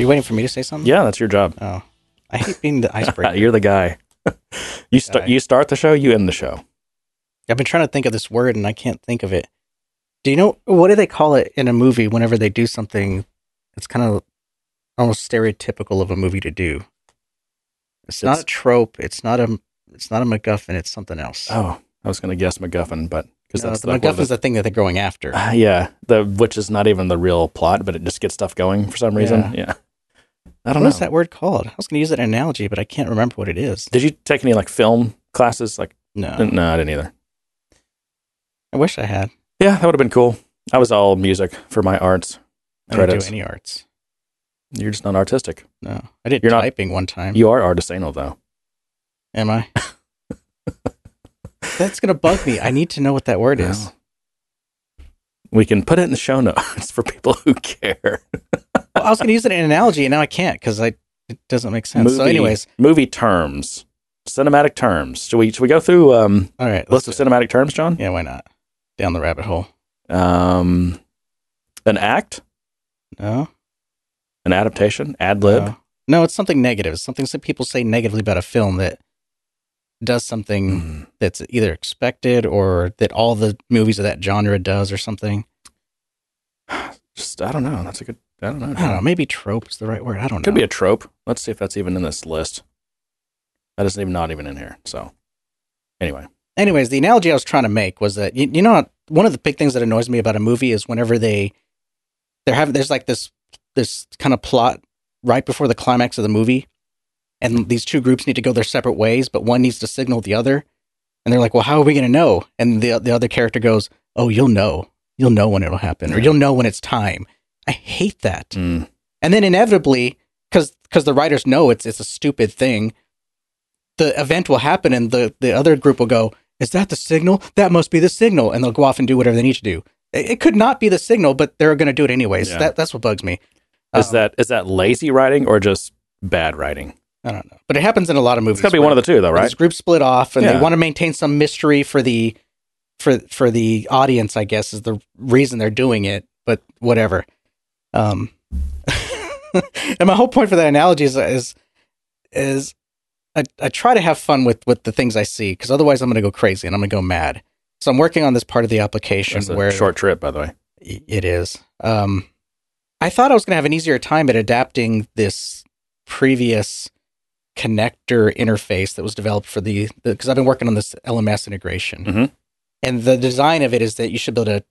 you waiting for me to say something? Yeah, that's your job. Oh, I hate being the icebreaker. You're the guy. you start. You start the show. You end the show. I've been trying to think of this word and I can't think of it. Do you know what do they call it in a movie whenever they do something that's kind of almost stereotypical of a movie to do? It's, not a trope. It's not a. It's not a MacGuffin. It's something else. Oh, I was going to guess MacGuffin, but because no, that's the of MacGuffin's the thing that they're going after. Uh, yeah, the which is not even the real plot, but it just gets stuff going for some reason. Yeah, I don't What know. is that word called? I was going to use that analogy, but I can't remember what it is. Did you take any like film classes? Like, No, no, I didn't either. I wish I had. Yeah, that would have been cool. I was all music for my arts. I didn't do any arts. You're just not artistic. No, I did You're not- typing one time. You are artisanal though. Am I? That's gonna bug me. I need to know what that word is. We can put it in the show notes for people who care. Well, I was gonna use it in an analogy, and now I can't because I it doesn't make sense. so, anyways, movie terms, cinematic terms. Should we should we go through um all right. list of do it. cinematic terms, John? Yeah, why not? Down the rabbit hole. Um, an act, No, an adaptation, ad lib. no, no. It's something negative. It's something that people say negatively about a film that does something Mm. that's either expected or that all the movies of that genre does or something. Just I don't know. That's a good. I don't know. I don't know. Maybe trope is the right word. I don't know. Could be a trope. Let's see if that's even in this list. That isn't even not even in here. So anyway, anyways, the analogy I was trying to make was that you, you know one of the big things that annoys me about a movie is whenever they they're having there's like this this kind of plot right before the climax of the movie, and these two groups need to go their separate ways, but one needs to signal the other, and they're like, "Well, how are we going to know?" And the the other character goes, "Oh, you'll know, you'll know when it'll happen, or you'll know when it's time." I hate that. Mm. And then inevitably, because because the writers know it's it's a stupid thing, the event will happen, and the the other group will go, "Is that the signal? That must be the signal," and they'll go off and do whatever they need to do. It, it could not be the signal, but they're going to do it anyways. Yeah. That that's what bugs me. is Um, that is that lazy writing or just bad writing? I don't know, but it happens in a lot of movies. It's got to be one of the two, though, right? These groups split off, and Yeah. they want to maintain some mystery for the for for the audience. I guess is the reason they're doing it, but whatever. Um, and my whole point for that analogy is is, is I, I try to have fun with with the things I see because otherwise I'm going to go crazy and I'm going to go mad. So I'm working on this part of the application That's a where short trip, by the way. It is. Um, I thought I was going to have an easier time at adapting this previous connector interface that was developed for the because I've been working on this LMS integration, Mhm. and the design of it is that you should be able to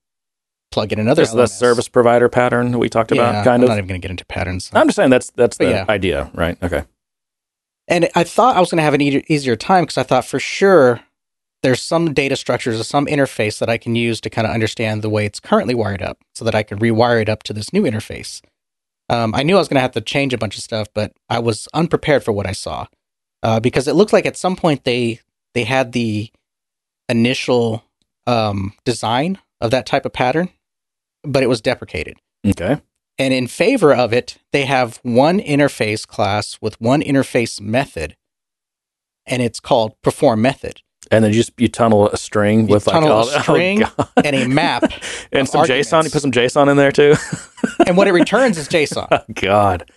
plug in another the service provider pattern we talked Yeah, about, kind I'm of. not even going to get into patterns. I'm just saying that's that's But the yeah. idea, right? Okay. And I thought I was going to have an e- easier time because I thought for sure there's some data structures or some interface that I can use to kind of understand the way it's currently wired up so that I can rewire it up to this new interface. Um, I knew I was going to have to change a bunch of stuff, but I was unprepared for what I saw uh, because it looked like at some point they they had the initial um, design of that type of pattern, but it was deprecated. Okay. And in favor of it, they have one interface class with one interface method, and it's called perform method And then you just you tunnel a string You with like a oh, string oh, and a map. and some JSON. You put some JSON in there too. and what it returns is JSON. oh, God.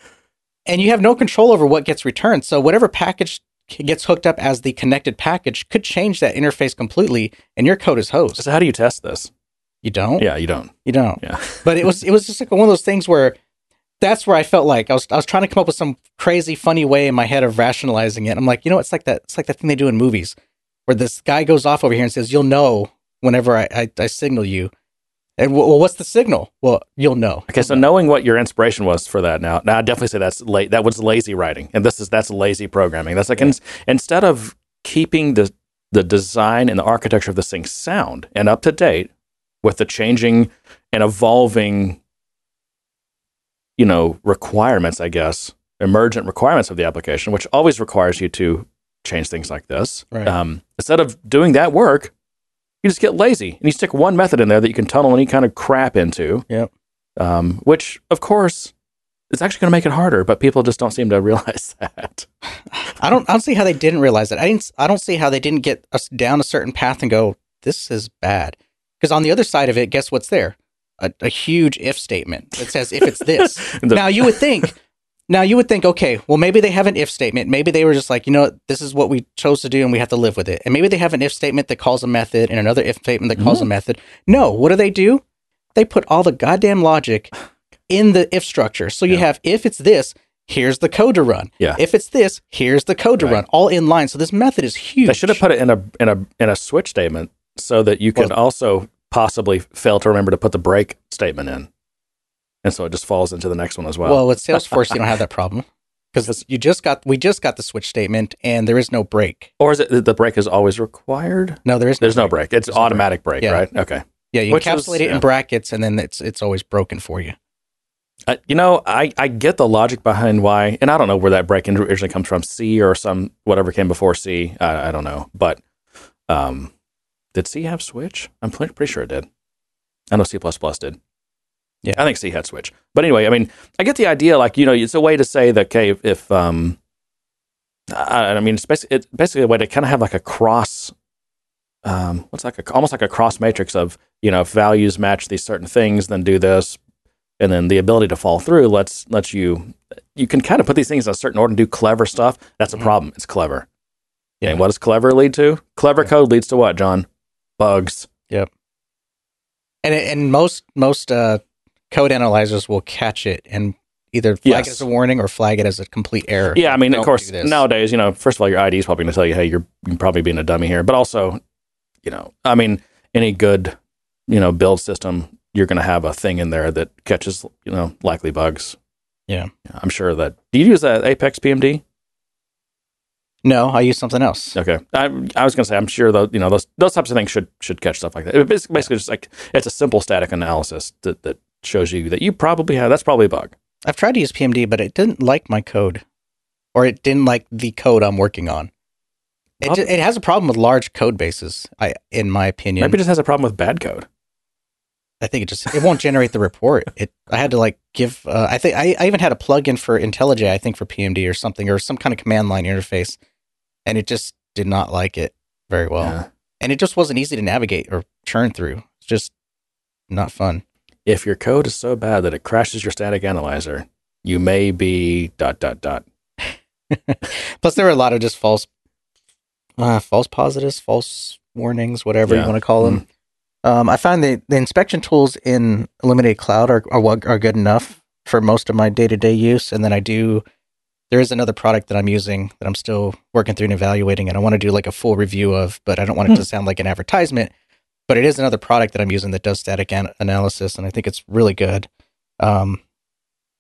And you have no control over what gets returned. So whatever package gets hooked up as the connected package could change that interface completely, and your code is hosed. So how do you test this? You don't. Yeah, you don't. You don't. Yeah. but it was it was just like one of those things where that's where I felt like I was I was trying to come up with some crazy funny way in my head of rationalizing it. I'm like, you know, it's like that it's like that thing they do in movies where this guy goes off over here and says, "You'll know whenever I I, I signal you." And well, what's the signal? Well, you'll know. Okay, so knowing what your inspiration was for that now, now I definitely say that's late. That was lazy writing, and this is that's lazy programming. That's like ins- instead of keeping the the design and the architecture of this thing sound and up to date with the changing and evolving, you know, requirements. I guess emergent requirements of the application, which always requires you to change things like this. Right. Um, instead of doing that work, you just get lazy and you stick one method in there that you can tunnel any kind of crap into Yep. um, which of course is actually going to make it harder, but people just don't seem to realize that. I don't I don't see how they didn't realize it. I didn't I don't see how they didn't get us down a certain path and go, this is bad. Because on the other side of it, guess what's there? A, a huge if statement that says if it's this. The- now you would think Now you would think, okay, well maybe they have an if statement. Maybe they were just like, you know, what, this is what we chose to do, and we have to live with it. And maybe they have an if statement that calls a method, and another if statement that calls a mm-hmm. method. No, what do they do? They put all the goddamn logic in the if structure. So you Yeah. have if it's this, here's the code to run. Yeah. If it's this, here's the code to Right. run, all in line. So this method is huge. They should have put it in a in a in a switch statement so that you could Well- also possibly fail to remember to put the break statement in, and so it just falls into the next one as well. Well, with Salesforce, you don't have that problem because you just got we just got the switch statement, and there is no break. or is it the break is always required? No, there is. There's no break. It's There's no automatic break, Yeah. right? Okay. Yeah, you Which is- encapsulate it yeah. in brackets, and then it's it's always broken for you. Uh, you know, I, I get the logic behind why, and I don't know where that break originally comes from, C or some whatever came before C. I, I don't know, but um, did C have switch? I'm pretty, sure it did. I know C did. Yeah. I think C had switch. But anyway, I mean, I get the idea. Like, you know, it's a way to say that, okay, if, um, I, I mean, it's basically, it's basically a way to kind of have like a cross, um, what's like a, almost like a cross matrix of, you know, if values match these certain things, then do this, and then the ability to fall through lets lets you you can kind of put these things in a certain order and do clever stuff. That's a Mhm. problem. It's clever. Yeah. And what does clever lead to? Clever Yeah. code leads to what, John? Bugs. Yep. And it- and most most uh, code analyzers will catch it and either flag Yes. it as a warning or flag it as a complete error. Yeah, I mean, Don't of course, nowadays, you know, first of all, your ID is probably going to tell you, hey, you're you're probably being a dummy here. But also, you know, I mean, any good, you know, build system, you're going to have a thing in there that catches, you know, likely bugs. Yeah. I'm sure that. Do you use that Apex PMD? No, I use something else. Okay, I, I was going to say I'm sure though you know those those types of things should should catch stuff like that. It's basically, basically just like it's a simple static analysis that, that shows you that you probably have that's probably a bug. I've tried to use PMD, but it didn't like my code, or it didn't like the code I'm working on. It, it has a problem with large code bases, I in my opinion. Maybe it just has a problem with bad code. I think it just it won't generate the report. It I had to like give uh, I think I, I even had a plugin for IntelliJ I think for PMD or something or some kind of command line interface, and it just did not like it very well. Yeah. And it just wasn't easy to navigate or churn through. It's just not fun. If your code is so bad that it crashes your static analyzer, you may be dot dot dot. Plus, there were a lot of just false, uh, false positives, false warnings, whatever Yeah. Mm-hmm. you want to call them. Um, I find the the inspection tools in Illuminate Cloud are are, are good enough for most of my day to day use, and then I do. There is another product that I'm using that I'm still working through and evaluating, and I want to do like a full review of, but I don't want it Hmm. to sound like an advertisement. But it is another product that I'm using that does static an- analysis, and I think it's really good. Um,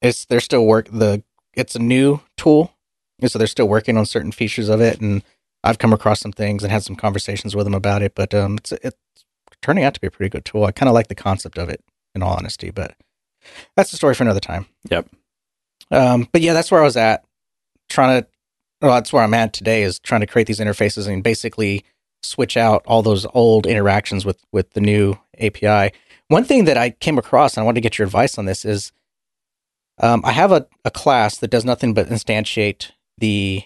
it's they're still work the it's a new tool, and so they're still working on certain features of it, and I've come across some things and had some conversations with them about it. But um, it's it's turning out to be a pretty good tool. I kind of like the concept of it, in all honesty. But that's a story for another time. Yep. Um, but yeah, that's where I was at, trying to. Well, that's where I'm at today is trying to create these interfaces and basically switch out all those old interactions with with the new API. One thing that I came across, and I wanted to get your advice on this, is um, I have a, a class that does nothing but instantiate the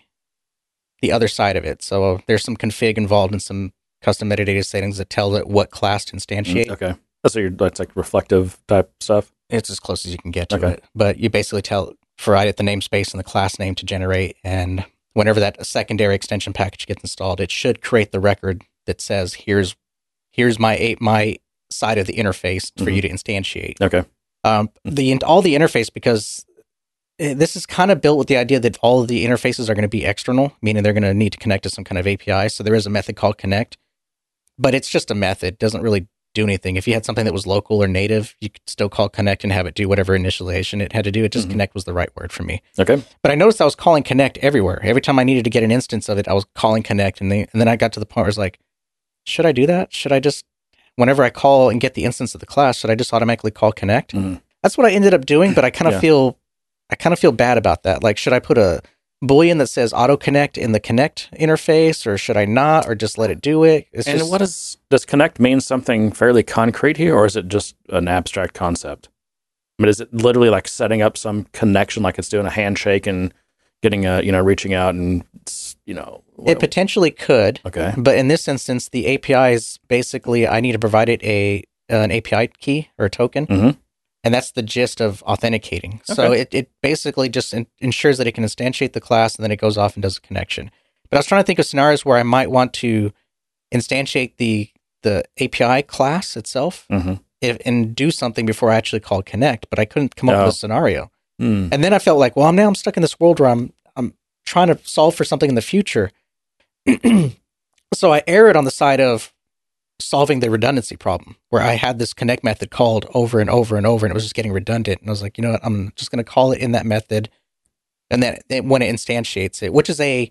the other side of it. So there's some config involved and some custom metadata settings that tell it what class to instantiate. Mm, Okay, that's your that's like reflective type stuff. It's as close as you can get to Okay. it. But you basically tell it the namespace and the class name to generate, and whenever that secondary extension package gets installed, it should create the record that says here's here's my a- my side of the interface for Mhm. you to instantiate. Okay, Um, the all the interface because eh, this is kind of built with the idea that all of the interfaces are going to be external, meaning they're going to need to connect to some kind of API. So there is a method called connect, but it's just a method. It doesn't really do anything. If you had something that was local or native, you could still call connect and have it do whatever initialization it had to do. It just Mhm. connect was the right word for me. okay, But I noticed I was calling connect everywhere. Every time I needed to get an instance of it, I was calling connect, and, they, and then I got to the point where I was like, should I do that? Should I just whenever I call and get the instance of the class, should I just automatically call connect? Mhm. That's what I ended up doing, but I kind of Yeah. feel I kind of feel bad about that. Like, should I put a boolean that says auto connect in the connect interface, or should I not, or just let it do it? It's And just, what is does connect mean something fairly concrete here, or is it just an abstract concept? I mean, is it literally like setting up some connection, like it's doing a handshake and getting a you know reaching out and you know it potentially could, okay but in this instance, the API is basically I need to provide it a an API key or a token, Mhm. And that's the gist of authenticating. So it, it basically just in, ensures that it can instantiate the class and then it goes off and does a connection. But I was trying to think of scenarios where I might want to instantiate the the API class itself hmm if, and do something before I actually called connect, but I couldn't come up Oh. with a scenario. Hmm. And then I felt like, well, I'm now I'm stuck in this world where I'm I'm trying to solve for something in the future. so I erred on the side of solving the redundancy problem, where I had this connect method called over and over and over, and it was just getting redundant. And I was like, you know what, I'm just going to call it in that method, and then it- when it instantiates it, which is a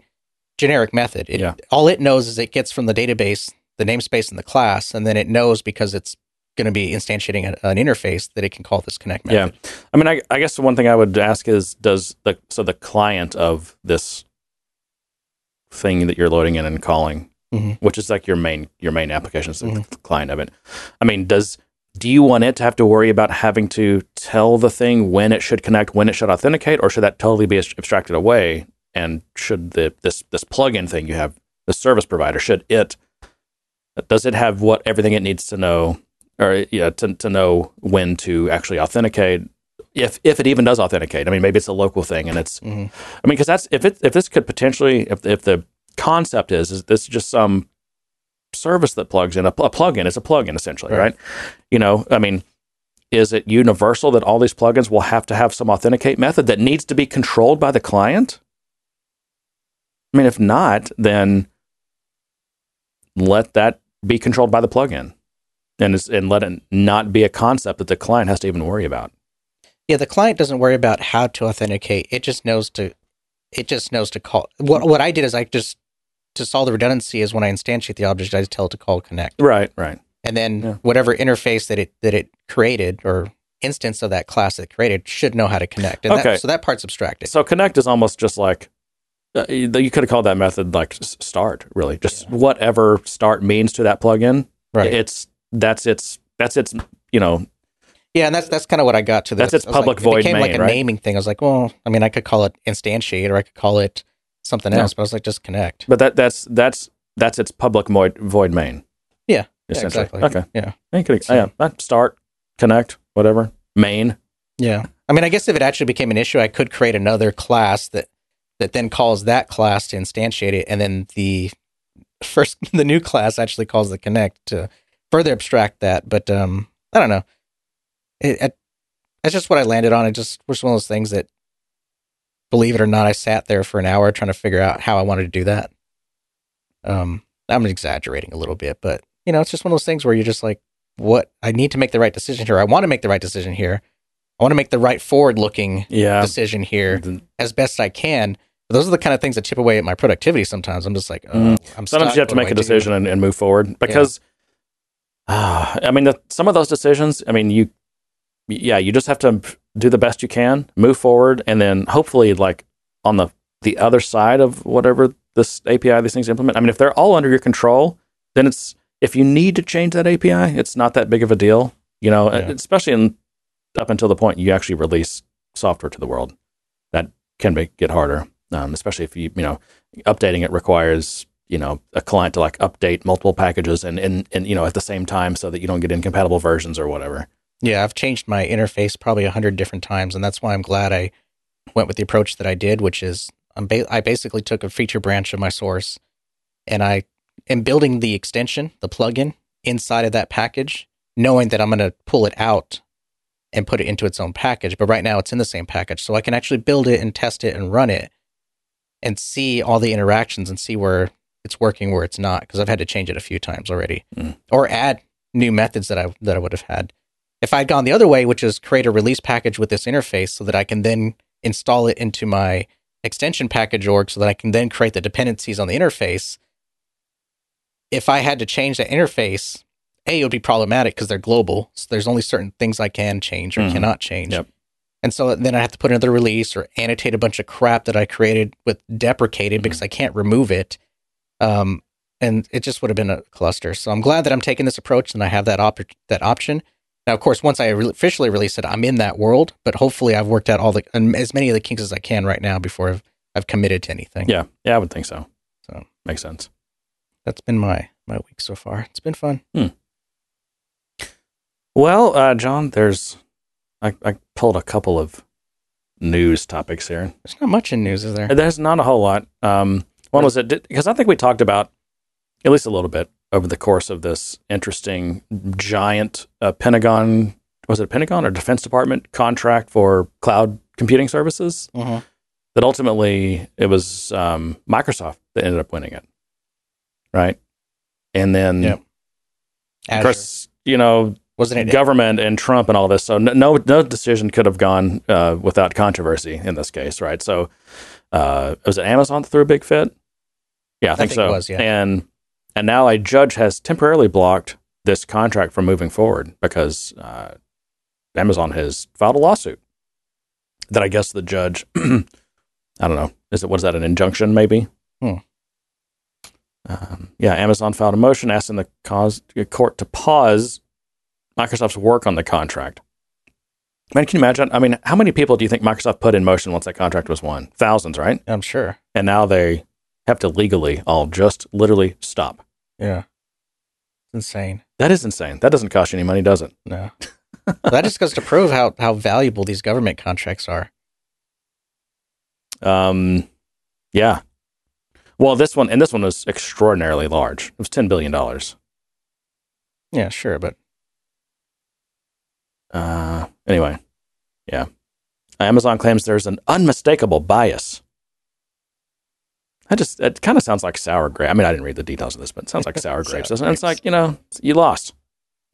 generic method, it, Yeah. all it knows is it gets from the database the namespace in the class, and then it knows because it's going to be instantiating a, an interface that it can call this connect method. Yeah. I mean, I, I guess the one thing I would ask is, does the so the client of this thing that you're loading in and calling, Mhm. which is like your main your main application is the Mhm. client of it. I mean, does do you want it to have to worry about having to tell the thing when it should connect, when it should authenticate, or should that totally be abstracted away? And should the this this plugin thing you have, the service provider, should it does it have what everything it needs to know, or yeah, to to know when to actually authenticate? If if it even does authenticate, I mean, maybe it's a local thing, and it's Mhm. I mean, because that's if it if this could potentially if if the concept is is this just some service that plugs in a, pl- a plugin is a plugin essentially, Right. right. You know, I mean, is it universal that all these plugins will have to have some authenticate method that needs to be controlled by the client? I mean, if not, then let that be controlled by the plugin, and and let it not be a concept that the client has to even worry about. Yeah, the client doesn't worry about how to authenticate. It just knows to it just knows to call. What what I did is I just to solve the redundancy is when I instantiate the object, I just tell it to call connect. Right, right. And then Yeah. whatever interface that it that it created or instance of that class that it created should know how to connect. And Okay. that, so that part's abstracted. So connect is almost just like uh, you you could have called that method like start, really. Just whatever start means to that plugin. right. It's that's its that's its you know yeah, and that's that's kind of what I got to. This. That's its I was like- public it void became like a right? naming thing. I was like, well, I mean, I could call it instantiate or I could call it something Yeah. else, but I was like, just connect. but that that's that's that's its public void void main. Yeah. Yeah, exactly. Okay. Yeah. You could- yeah. Start, connect, whatever. Main. Yeah. I mean, I guess if it actually became an issue, I could create another class that that then calls that class to instantiate it, and then the first the new class actually calls the connect to further abstract that. But um, I don't know. It, it that's just what I landed on. It just was one of those things that, believe it or not, I sat there for an hour trying to figure out how I wanted to do that. Um, I'm exaggerating a little bit, but you know, it's just one of those things where you're just like, what I need to make the right decision here. I want to make the right decision here. I want to make the right forward looking Yeah. decision here as best I can. But those are the kind of things that chip away at my productivity sometimes. I'm just like, oh, Mhm. I'm Sometimes stuck. you have to What make a decision and, and move forward because, ah, I mean, the, some of those decisions, I mean, you, yeah, you just have to do the best you can, move forward, and then hopefully, like on the the other side of whatever this API these things implement. I mean, if they're all under your control, then it's if you need to change that API, it's not that big of a deal, you know, Yeah. especially in up until the point you actually release software to the world. That can make get harder, um, especially if you you know updating it requires you know a client to like update multiple packages and, and and you know at the same time so that you don't get incompatible versions or whatever. Yeah, I've changed my interface probably a hundred different times, and that's why I'm glad I went with the approach that I did, which is I'm ba- I basically took a feature branch of my source, and I am building the extension, the plugin inside of that package, knowing that I'm going to pull it out and put it into its own package. But right now, it's in the same package, so I can actually build it and test it and run it, and see all the interactions and see where it's working, where it's not, because I've had to change it a few times already, Mm. or add new methods that I that I would have had if I'd gone the other way, which is create a release package with this interface so that I can then install it into my extension package org so that I can then create the dependencies on the interface. If I had to change that interface, A, it would be problematic because they're global. So there's only certain things I can change or Mhm. cannot change. Yep. And so then I have to put another release or annotate a bunch of crap that I created with deprecated Mhm. because I can't remove it. Um, and it just would have been a cluster. So I'm glad that I'm taking this approach and I have that op- that option. Now, of course, once I re- officially release it, I'm in that world. But hopefully, I've worked out all the as many of the kinks as I can right now before I've, I've committed to anything. Yeah, yeah, I would think so. So Makes sense. that's been my my week so far. It's been fun. Hmm. Well, uh, John, there's I, I pulled a couple of news topics here. There's not much in news, is there? There's not a whole lot. Um, one was it because I think we talked about at least a little bit over the course of this interesting giant uh, Pentagon was it a Pentagon or Defense Department contract for cloud computing services Mhm. that ultimately it was um, Microsoft that ended up winning it, right? And then Yep. of course you know Wasn't it? government and Trump and all this. So no, no, no decision could have gone uh, without controversy in this case, right? So uh, was it Amazon that threw a big fit? Yeah, I think, think it so. was, yeah. And and now a judge has temporarily blocked this contract from moving forward because uh, Amazon has filed a lawsuit that I guess the judge, I don't know, is it what is that an injunction maybe? Hmm. Um, yeah, Amazon filed a motion asking the cause, court to pause Microsoft's work on the contract. Man, can you imagine? I mean, how many people do you think Microsoft put in motion once that contract was won? Thousands, right? I'm sure. And now they have to legally all just literally stop. Yeah. It's insane. That is insane. That doesn't cost you any money, does it? No. that just goes to prove how, how valuable these government contracts are. Um, yeah. Well, this one and this one was extraordinarily large. It was ten billion dollars. Yeah, sure, but Uh, anyway, yeah. Amazon claims there's an unmistakable bias. I just it kind of sounds like sour grape. I mean, I didn't read the details of this, but it sounds like sour Sour grapes. doesn't it? It's like you know, you lost.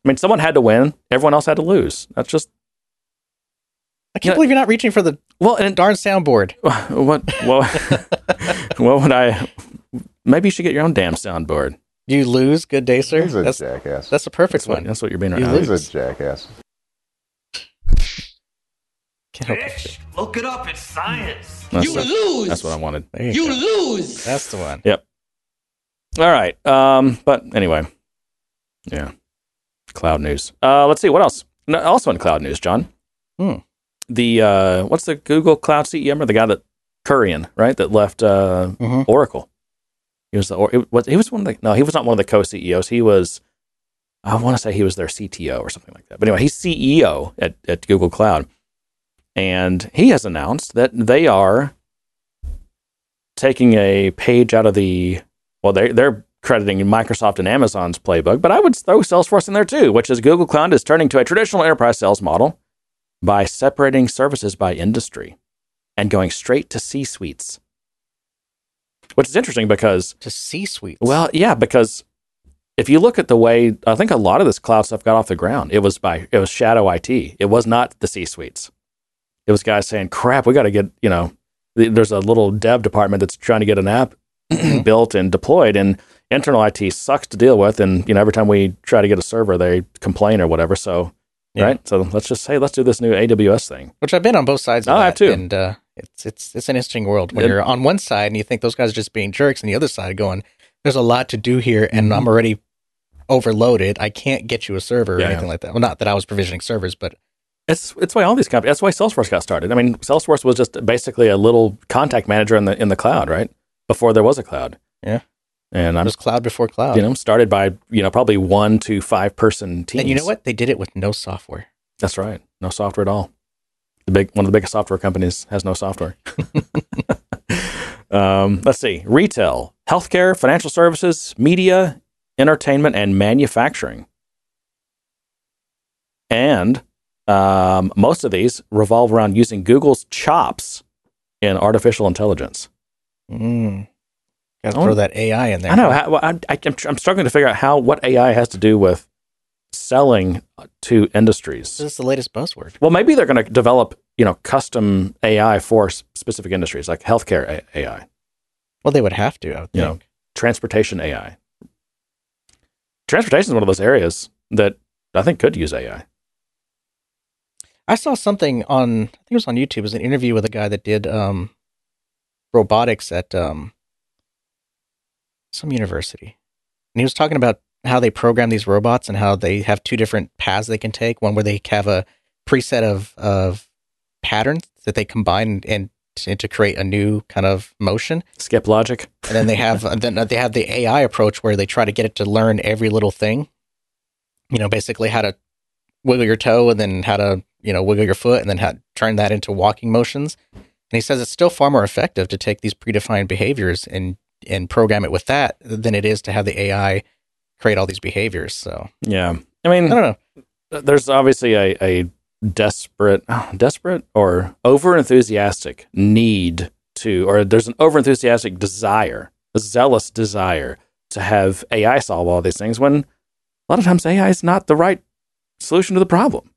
I mean, someone had to win. Everyone else had to lose. That's just I can't Yeah. believe you're not reaching for the well. And darn soundboard. what? Well, what would I? Maybe you should get your own damn soundboard. You lose, good day, sir. He's a That's jackass. that's a perfect That's what, one. that's what you're being right You now. lose. He's a jackass. Can't help it. Bitch, look it up. It's science. That's, You what- lose. that's what I wanted. You, You lose. That's the one. Yep. All right. Um, but anyway, yeah. Cloud news. Uh, let's see what else. No, also in cloud news, John. Hmm. The uh, what's the Google Cloud CEO? Remember the guy that Kurian, right? That left uh, Mhm. Oracle. He was the or it was he was one of the no he was not one of the co CEOs. He was I want to say he was their CTO or something like that. But anyway, he's CEO at at Google Cloud, and he has announced that they are taking a page out of the well they they're crediting Microsoft and Amazon's playbook, but I would throw Salesforce in there too, which is Google Cloud is turning to a traditional enterprise sales model by separating services by industry and going straight to C suites. Which is interesting because To C suites. well, yeah, because if you look at the way I think a lot of this cloud stuff got off the ground, it was by it was shadow IT. It was not the C suites. It was guys saying, "Crap, we got to get you know." There's a little dev department that's trying to get an app built and deployed, and internal IT sucks to deal with. And you know, every time we try to get a server, they complain or whatever. So, Yeah. right? So let's just say let's do this new AWS thing. which I've been on both sides. Of Oh, I that, have too. And uh, it's it's it's an interesting world when It- you're on one side and you think those guys are just being jerks, and the other side going, "There's a lot to do here, and Mm-hmm. I'm already overloaded. I can't get you a server or Yeah. anything like that." Well, not that I was provisioning servers, but It's it's why all these companies. That's why Salesforce got started. I mean, Salesforce was just basically a little contact manager in the in the cloud, right? Before there was a cloud. Yeah. And it I'm was cloud before cloud. you know started by you know probably one to five person teams. and you know what? They did it with no software. That's right. No software at all. The big one of the biggest software companies has no software. um, let's see: retail, healthcare, financial services, media, entertainment, and manufacturing. And um, most of these revolve around using Google's chops in artificial intelligence. Mm. Got to Oh. throw that AI in there. I know. How, I, I, I'm, I'm struggling to figure out how what AI has to do with selling to industries. This is the latest buzzword. Well, maybe they're going to develop, you know, custom AI for specific industries like healthcare AI, Well, they would have to. I would You think. know. transportation AI. Transportation is one of those areas that I think could use AI. I saw something on. I think it was on YouTube. It was an interview with a guy that did um, robotics at um, some university, and he was talking about how they program these robots and how they have two different paths they can take. One where they have a preset of of patterns that they combine and, and to create a new kind of motion, Skip logic. and then they have and then they have the AI approach where they try to get it to learn every little thing. You know, basically how to wiggle your toe and then how to you know wiggle your foot and then how to turn that into walking motions. And he says it's still far more effective to take these predefined behaviors and and program it with that than it is to have the AI create all these behaviors. So Yeah. I mean, I don't know. there's obviously a, a desperate, desperate or over enthusiastic need to, or there's an over enthusiastic desire, a zealous desire to have AI solve all these things when a lot of times AI is not the right solution to the problem.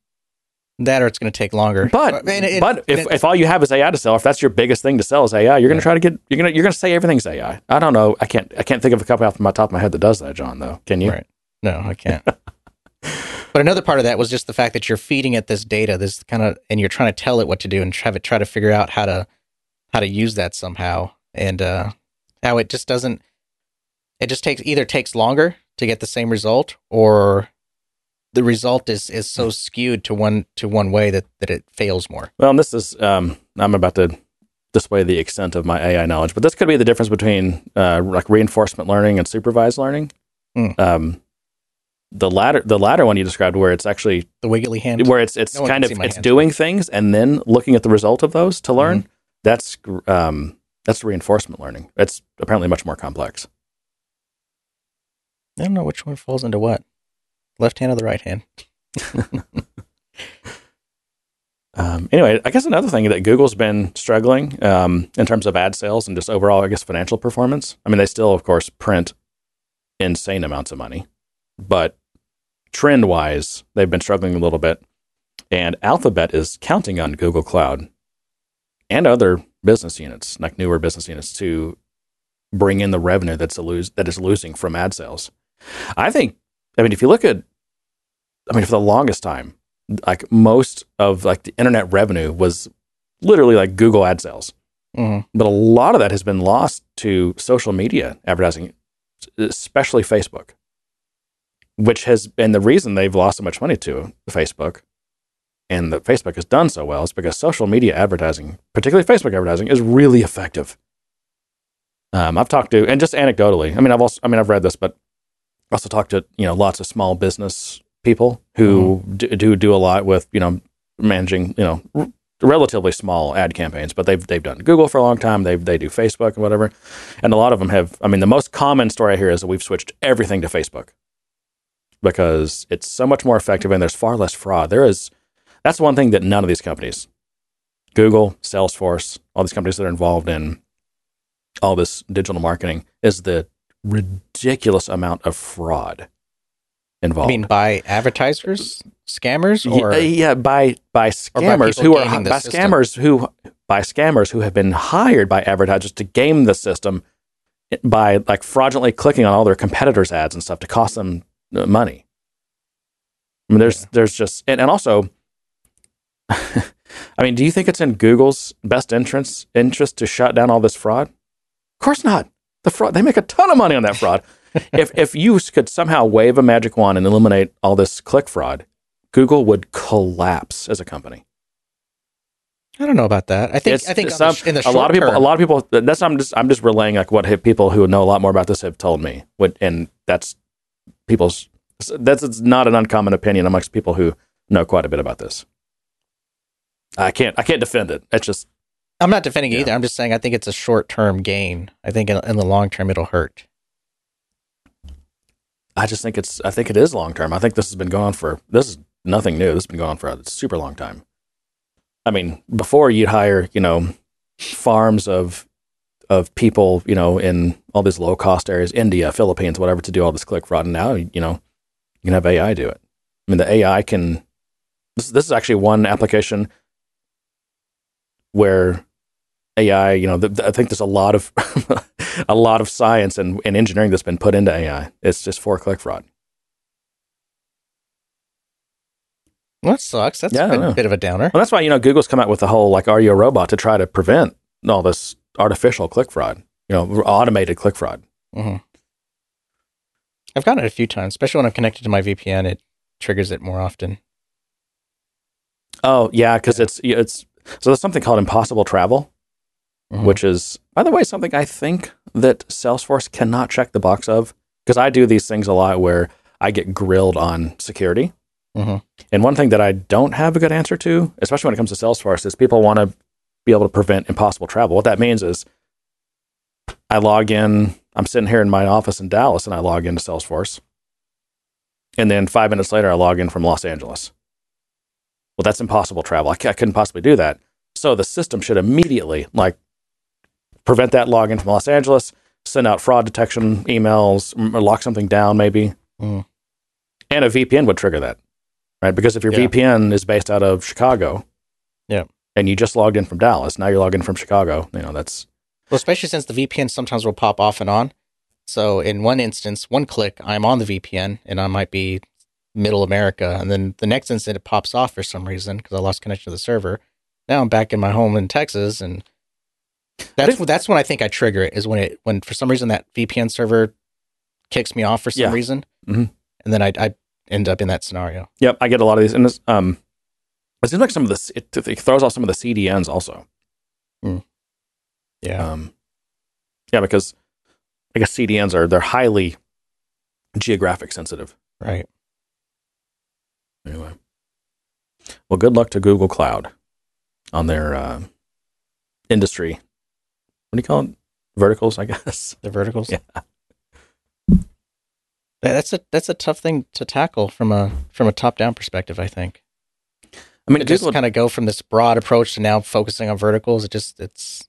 That or it's going to take longer. But And it- but if, it- if all you have is AI to sell, if that's your biggest thing to sell is AI, you're going to try to get you're going to you're going to say everything's AI. I don't know. I can't I can't think of a company off my top of my head that does that, John. Though, can you? Right. No, I can't. but another part of that was just the fact that you're feeding it this data, this kind of, and you're trying to tell it what to do and have it try to figure out how to how to use that somehow, and uh, how it just doesn't. It just takes either takes longer to get the same result, or the result is is so skewed to one to one way that that it fails more. Well, and this is um, I'm about to display the extent of my AI knowledge, but this could be the difference between uh, like reinforcement learning and supervised learning. Hmm. Um, the latter the latter one you described, where it's actually The wiggly hand. where it's it's No kind of it's hands. doing things and then looking at the result of those to learn. That's um, that's reinforcement learning. It's apparently much more complex. I don't know which one falls into what. Left hand or the right hand. Um, anyway, I guess another thing that Google's been struggling um, in terms of ad sales and just overall, I guess, financial performance. I mean, they still, of course, print insane amounts of money, but trend wise, they've been struggling a little bit. And Alphabet is counting on Google Cloud and other business units, like newer business units, to bring in the revenue that's a lose that is losing from ad sales. I think. I mean, if you look at, I mean, for the longest time, like most of like the internet revenue was literally like Google ad sales. hmm But a lot of that has been lost to social media advertising, especially Facebook, which has been the reason they've lost so much money to Facebook. And that Facebook has done so well is because social media advertising, particularly Facebook advertising, is really effective. Um, I've talked to, and just anecdotally, I mean, I've also, I mean, I've read this, but also talked to, you know, lots of small business people who mm-hmm. do, do do a lot with, you know, managing, you know, r- relatively small ad campaigns, but they've they've done Google for a long time. They they do Facebook and whatever, and a lot of them have. I mean, the most common story I hear is that we've switched everything to Facebook because it's so much more effective and there's far less fraud. There is that's one thing that none of these companies, Google, Salesforce, all these companies that are involved in all this digital marketing, is the ridiculous amount of fraud involved. I mean, by advertisers, scammers, or uh, yeah, by by Or by scammers who are by system. scammers who by scammers who have been hired by advertisers to game the system by like fraudulently clicking on all their competitors' ads and stuff to cost them uh, money. I mean, there's there's just and, and also, I mean, do you think it's in Google's best interest interest to shut down all this fraud? Of course not. The fraud they make a ton of money on that fraud. if if you could somehow wave a magic wand and eliminate all this click fraud, Google would collapse as a company. I don't know about that. I think It's- I think some- the sh- in the a lot of people, term, a lot of people. That's I'm just I'm just relaying like what people who know a lot more about this have told me. What and that's people's. That's it's not an uncommon opinion amongst people who know quite a bit about this. I can't I can't defend it. It's just I'm not defending Yeah. either. I'm just saying I think it's a short term gain. I think in, in the long term it'll hurt. I just think it's I think it is long term. I think this has been going on for this is nothing new. This has been going on for a super long time. I mean, before you'd hire, you know, farms of of people, you know, in all these low cost areas, India, Philippines, whatever, to do all this click fraud. And now, you know, you can have AI do it. I mean, the AI can. This, this is actually one application where AI, you know, th- th- I think there's a lot of a lot of science and, and engineering that's been put into AI. It's just for click fraud. Well, that sucks. That's Yeah, I been know. a bit of a downer. Well, that's why you know Google's come out with the whole like, "Are you a robot?" to try to prevent all this artificial click fraud. You know, automated click fraud. hmm I've gotten it a few times, especially when I'm connected to my VPN. It triggers it more often. Oh yeah, because it's it's so there's something called impossible travel, Mhm. which is by the way something I think that Salesforce cannot check the box of because I do these things a lot where I get grilled on security Mhm. And one thing that I don't have a good answer to, especially when it comes to Salesforce, is people want to be able to prevent impossible travel. What that means is I log in, I'm sitting here in my office in Dallas and I log into Salesforce. And then five minutes later, I log in from Los Angeles. Well, that's impossible travel. I, c- I couldn't possibly do that. So the system should immediately like prevent that login from Los Angeles, send out fraud detection emails, or lock something down maybe. Mm. And a VPN would trigger that, right? Because if your Yeah. VPN is based out of Chicago, Yeah. and you just logged in from Dallas, now you're logging in from Chicago. You know that's Well, especially since the VPN sometimes will pop off and on. So in one instance, one click, I'm on the VPN and I might be middle America. And then the next instant it pops off for some reason because I lost connection to the server. Now I'm back in my home in Texas and that's that's when I think I trigger it is when it when for some reason that VPN server kicks me off for some Yeah. reason. Mhm. And then I, I end up in that scenario. Yep, I get a lot of these, and this, um, it seems like some of this it, it throws off some of the CDNs also. Yeah. Um, yeah, because I guess CDNs are they're highly geographic sensitive. right. Anyway, well, good luck to Google Cloud on their uh, industry. What do you call it? Verticals, I guess. The verticals. Yeah. That's a that's a tough thing to tackle from a from a top down perspective. I think. I mean, to just kind of go from this broad approach to now focusing on verticals. It just it's.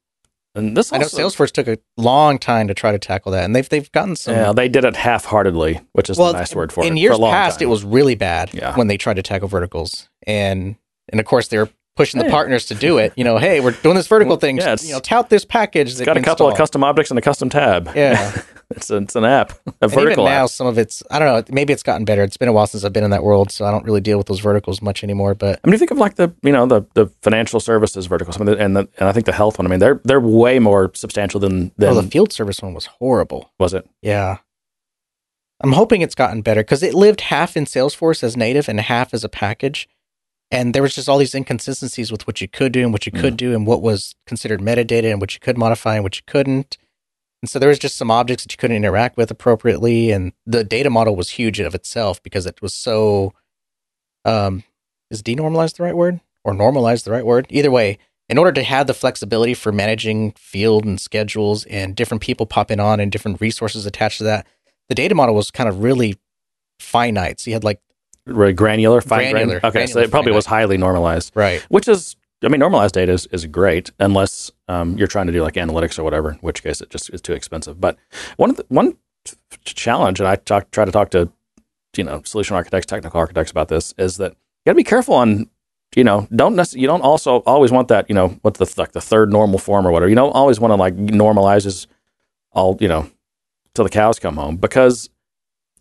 and this I know Salesforce took a long time to try to tackle that, and they've they've gotten some. Yeah, they did it half-heartedly, which is well, a nice word for it. in for years a long past, time. it was really bad Yeah. when they tried to tackle verticals, and and of course they were pushing the Yeah. partners to do it. You know, hey, we're doing this vertical thing. Yeah, you know, tout this package. It's got a couple of custom objects and a custom tab. Yeah. it's a, it's an app, a And vertical now, app. some of it's I don't know. Maybe it's gotten better. It's been a while since I've been in that world, so I don't really deal with those verticals much anymore. But I mean, you think of like the you know the the financial services vertical, some of the, and the, and I think the health one. I mean, they're they're way more substantial than than oh, the field service one was horrible. was it? Yeah. I'm hoping it's gotten better because it lived half in Salesforce as native and half as a package. And there was just all these inconsistencies with what you could do and what you could do and what was considered metadata and what you could modify and what you couldn't. And so there was just some objects that you couldn't interact with appropriately. And the data model was huge of itself because it was so um is denormalized the right word? Or normalized the right word? Either way, in order to have the flexibility for managing field and schedules and different people popping on and different resources attached to that, the data model was kind of really finite. So you had like granular, fine Granular, granular. Okay, so it probably was highly normalized, right, which is I mean, normalized data is, is great unless um, you're trying to do like analytics or whatever, in which case it just is too expensive. But one of the, one challenge, and I talk, try to talk to you know solution architects, technical architects about this, is that you got to be careful on you know don't necess- you don't also always want that you know what's the like the third normal form or whatever. You don't always want to like normalize as all you know till the cows come home because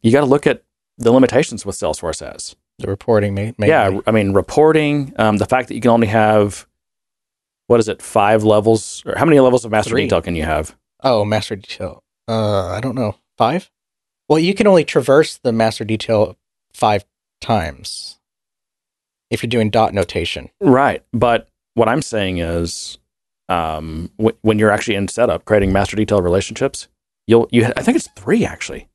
you got to look at the limitations with Salesforce has. the reporting may, may Yeah, I mean reporting, um, the fact that you can only have what is it, five levels or how many levels of master Three. detail can you have? Oh, master detail. Uh, I don't know. Five? Well, you can only traverse the master detail five times if you're doing dot notation. Right. But what I'm saying is um, w- when you're actually in setup creating master detail relationships, you'll you I think it's 3 actually.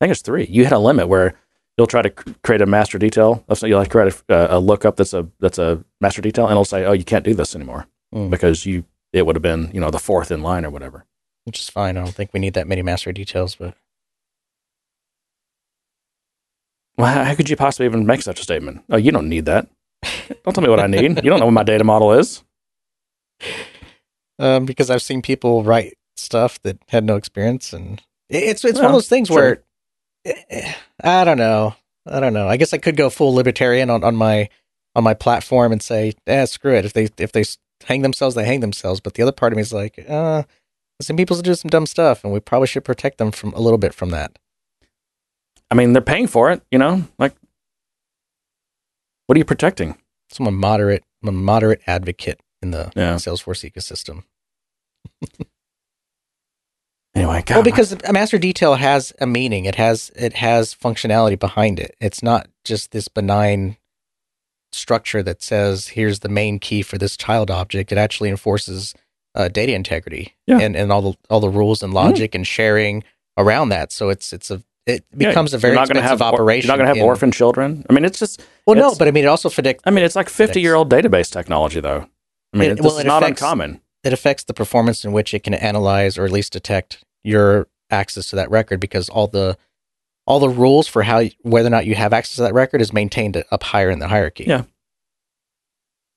I think it's 3. You hit a limit where you'll try to create a master detail. You'll like create a, a lookup that's a that's a master detail and it'll say, "Oh, you can't do this anymore." Mm. Because you it would have been, you know, the fourth in line or whatever. Which is fine. I don't think we need that many master details, but Well, how how could you possibly even make such a statement? Oh, you don't need that. Don't tell me what I need. You don't know what my data model is. um, because I've seen people write stuff that had no experience, and it- it's it's one of those things sure. where I don't know. I don't know. I guess I could go full libertarian on, on my on my platform and say, "Eh, screw it. If they if they hang themselves, they hang themselves." But the other part of me is like, uh, some people do some dumb stuff, and we probably should protect them from a little bit from that. I mean, they're paying for it, you know? Like, what are you protecting? So I'm a moderate, I'm a moderate advocate in the Yeah. Salesforce ecosystem. Anyway, God, well, because a master detail has a meaning. It has it has functionality behind it. It's not just this benign structure that says here's the main key for this child object. It actually enforces uh, data integrity Yeah. and and all the all the rules and logic and sharing around that. So it's it's a it becomes Yeah, a very expensive have operation. You're not going to have in- orphan children. I mean, it's just Well, no, but I mean, it also predicts I mean, it's like 50 year old database technology, though. I mean, It- well, is it not affects- uncommon. it affects the performance in which it can analyze or at least detect your access to that record because all the all the rules for how whether or not you have access to that record is maintained up higher in the hierarchy. Yeah.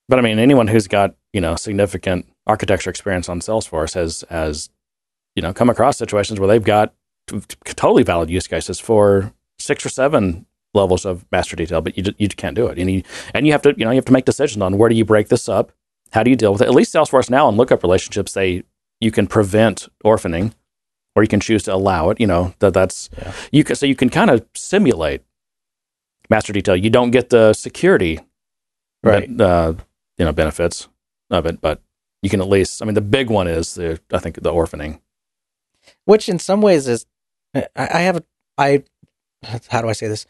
But I mean, anyone who's got you know significant architecture experience on Salesforce has has you know come across situations where they've got t- t- totally valid use cases for six or seven levels of master detail, but you ju- you can't do it. And you and you have to you know you have to make decisions on where do you break this up, how do you deal with it. At least Salesforce now in lookup relationships, they you can prevent orphaning, or you can choose to allow it. You know that that's Yeah. you can so you can kind of simulate master detail. You don't get the security Right. uh, you know benefits of it, but you can at least. I mean, the big one is the I think the orphaning. Which in some ways is I, I have a I how do I say this?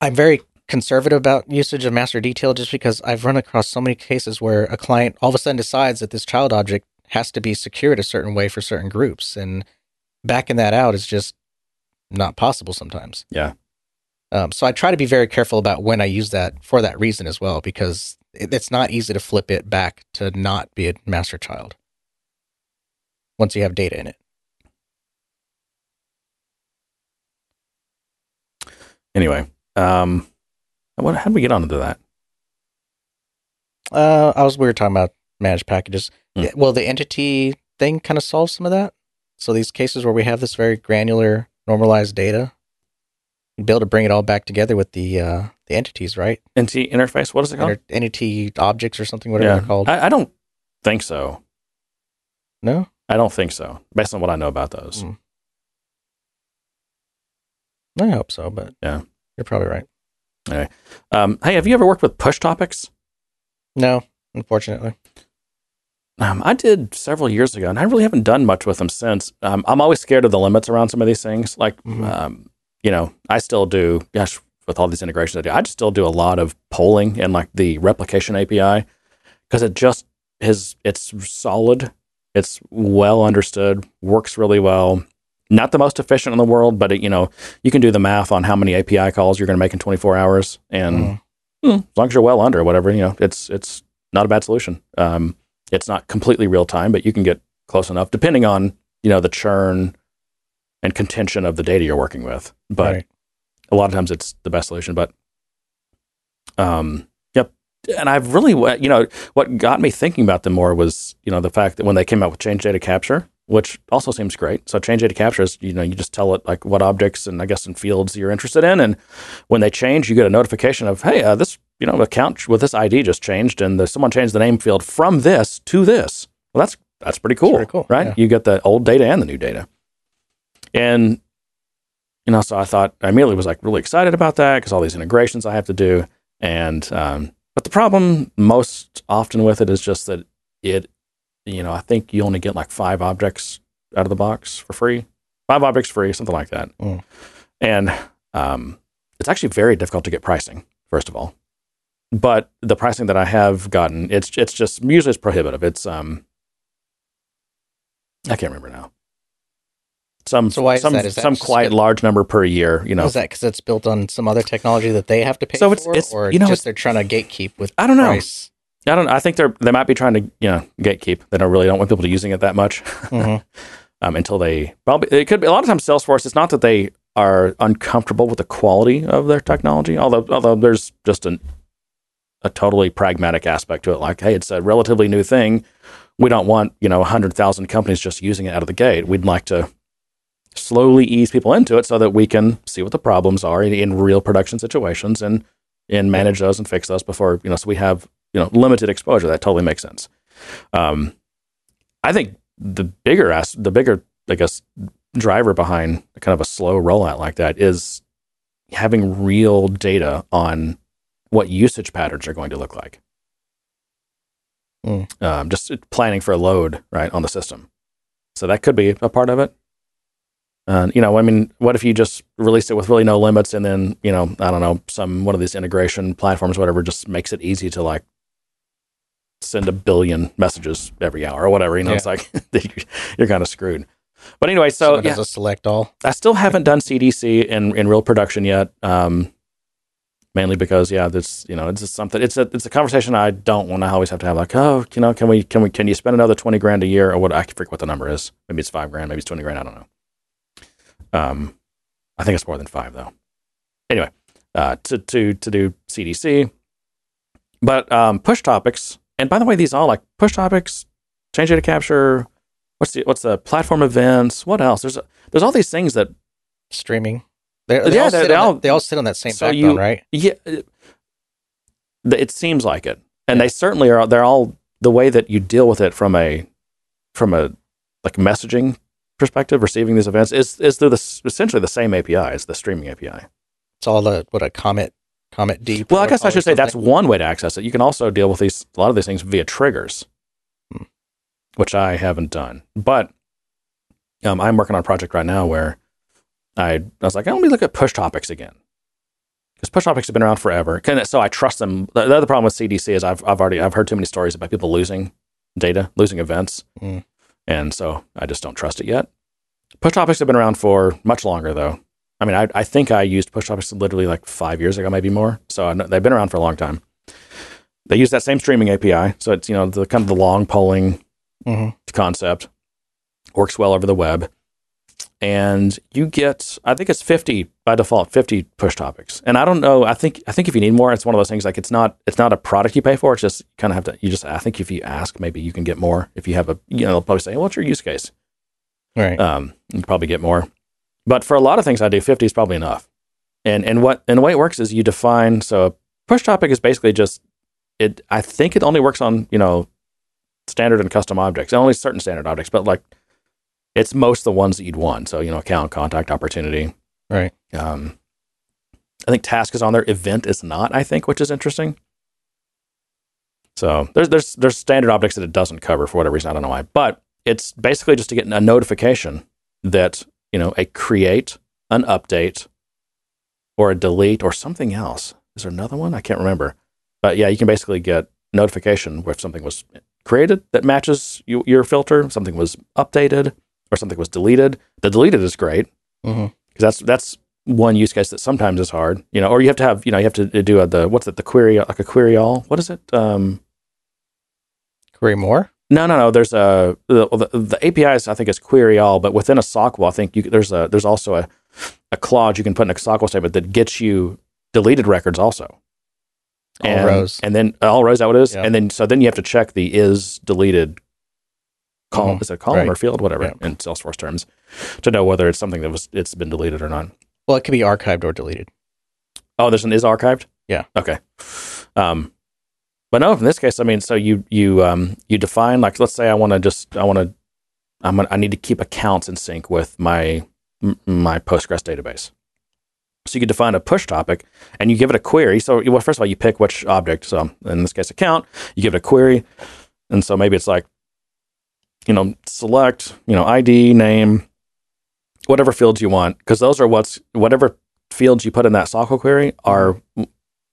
I'm very conservative about usage of master detail just because I've run across so many cases where a client all of a sudden decides that this child object has to be secured a certain way for certain groups and backing that out is just not possible sometimes. Yeah. Um, so I try to be very careful about when I use that for that reason as well, because it, it's not easy to flip it back to not be a master child once you have data in it. Anyway, um, what, how did we get onto that? Uh, I was we were talking about managed packages. Hmm. Yeah, Well, the entity thing kind of solves some of that. So these cases where we have this very granular, normalized data, you'd be able to bring it all back together with the uh, the entities, right? NT interface. What is it called? Enter- entity objects or something, whatever they're called. I, I don't think so. no, I don't think so, based on what I know about those. Hmm. I hope so, but Yeah. you're probably right. Um, hey, have you ever worked with push topics? No, unfortunately. Um, I did several years ago, and I really haven't done much with them since. Um, I'm always scared of the limits around some of these things. Like, Mhm. um, you know, I still do. Gosh, with all these integrations I do, I just still do a lot of polling and like the replication API because it just is. It's solid. It's well understood. Works really well. Not the most efficient in the world, but it, you know, you can do the math on how many API calls you're going to make in 24 hours, and Mhm. Hmm, as long as you're well under whatever, you know, it's it's not a bad solution. Um, it's not completely real time, but you can get close enough, depending on you know the churn and contention of the data you're working with. But Right. a lot of times it's the best solution. But um, yep. And I've really, you know, what got me thinking about them more was, you know, the fact that when they came out with change data capture, which also seems great. So change data capture is, you know, you just tell it like what objects and I guess in fields you're interested in, and when they change, you get a notification of, hey, uh, this, you know, account with this ID just changed, and the, someone changed the name field from this to this. Well, that's that's pretty cool, pretty cool, right? yeah. You get the old data and the new data, and you know, so I thought I immediately was like really excited about that because all these integrations I have to do, and um, but the problem most often with it is just that it, you know, I think you only get like five objects out of the box for free, five objects free, something like that, Mm. and um, it's actually very difficult to get pricing. First of all, but the pricing that I have gotten, it's it's just usually it's prohibitive. It's um, I can't remember now. Some So why is some that? Is that some quite large number per year. You know, Is that because it's built on some other technology that they have to pay So it's- for, it's- or you know, just they're trying to gatekeep with I don't know. price? I don't. I think they're they might be trying to you know gatekeep. They don't really don't want people to using it that much Mhm. um, until they probably it could be a lot of times Salesforce. It's not that they are uncomfortable with the quality of their technology, although although there's just an a totally pragmatic aspect to it. Like, hey, it's a relatively new thing. We don't want you know hundred thousand companies just using it out of the gate. We'd like to slowly ease people into it so that we can see what the problems are in, in real production situations and and manage those and fix those before you know. So we have you know limited exposure. That totally makes sense. Um, I think the bigger as the bigger I guess driver behind kind of a slow rollout like that is having real data on what usage patterns are going to look like. Mm. Um, just planning for a load right on the system. So that could be a part of it. Uh, you know, I mean, what if you just released it with really no limits, and then you know, I don't know, some one of these integration platforms, whatever, just makes it easy to like send a billion messages every hour or whatever. You know, it's like you're kind of screwed. But anyway, so Someone yeah, does a select all. I still haven't done CDC in, in real production yet. Um, mainly because yeah, this you know it's just something. It's a it's a conversation I don't want to always have to have. Like, oh, you know, can we can we can you spend another twenty grand a year or what? I forget what the number is. Maybe it's five grand. Maybe it's twenty grand. I don't know. Um, I think it's more than five though. Anyway, uh, to to to do CDC, but um, push topics. And by the way, these all like push topics, change data capture. What's the what's the platform events? What else? There's a, there's all these things that Streaming. They're, they, Yeah, all they- sit they on all- that- they all sit on that same so backbone, you- right? Yeah, it, it seems like it, and they certainly are. They're all the way that you deal with it from a from a like messaging perspective. Receiving these events is is through the essentially the same API as the streaming API. It's all a what a Comet CometD. Well, I guess I should say that's one way to access it. You can also deal with these a lot of these things via triggers, Hmm. which I haven't done. But um, I'm working on a project right now where I, I was like, let me look at push topics again. Because push topics have been around forever, so I trust them. The, the other problem with CDC is I've I've already I've heard too many stories about people losing data, losing events, Hmm. and so I just don't trust it yet. Push topics have been around for much longer, though. I mean, I, I think I used push topics literally like five years ago, maybe more. So I know, they've been around for a long time. They use that same streaming API, so it's you know the kind of the long polling Mhm. concept works well over the web, and you get I think it's fifty by default, fifty push topics. And I don't know. I think I think if you need more, it's one of those things like it's not it's not a product you pay for. It's just kind of have to you just I think if you ask, maybe you can get more. If you have a you know they'll probably say, well, what's your use case? Right. um, you probably get more. But for a lot of things I do, 50 is probably enough. And and what and the way it works is you define so a push topic is basically just it I think it only works on, you know, standard and custom objects. Only certain standard objects, but like it's most the ones that you'd want. So, you know, account, contact, opportunity. right. Um, I think task is on there. Event is not, I think, which is interesting. So there's there's there's standard objects that it doesn't cover for whatever reason. I don't know why. But it's basically just to get a notification that, you know, a create, an update, or a delete or something else. Is there another one? I can't remember. But yeah, you can basically get notification where something was created that matches you, your filter, something was updated, or something was deleted. The deleted is great because that's that's one use case that sometimes is hard, you know, or you have to have, you know, you have to do a, the what's it, the query, like a query all. What is it? Um, Query more. no, no, no. There's a the, the, the APIs. I think is query all, but within a SOQL, I think you, there's a there's also a a clause you can put in a SOQL statement that gets you deleted records also. All and, rows. and then all rows. Is that what it is? Yeah. And then so then you have to check the is deleted column. Mhm. Is it a column Right. or field, whatever, Yeah. in Salesforce terms, to know whether it's something that was it's been deleted or not. Well, it could be archived or deleted. Oh, there's an is archived. Yeah. Okay. Um, but no, in this case, I mean, so you you um you define like let's say I want to just I want to I'm gonna, I need to keep accounts in sync with my m- my Postgres database. So you could define a push topic and you give it a query. So well, first of all, you pick which object. So in this case, account. You give it a query, and so maybe it's like you know select you know ID name whatever fields you want because those are what's whatever fields you put in that SQL query are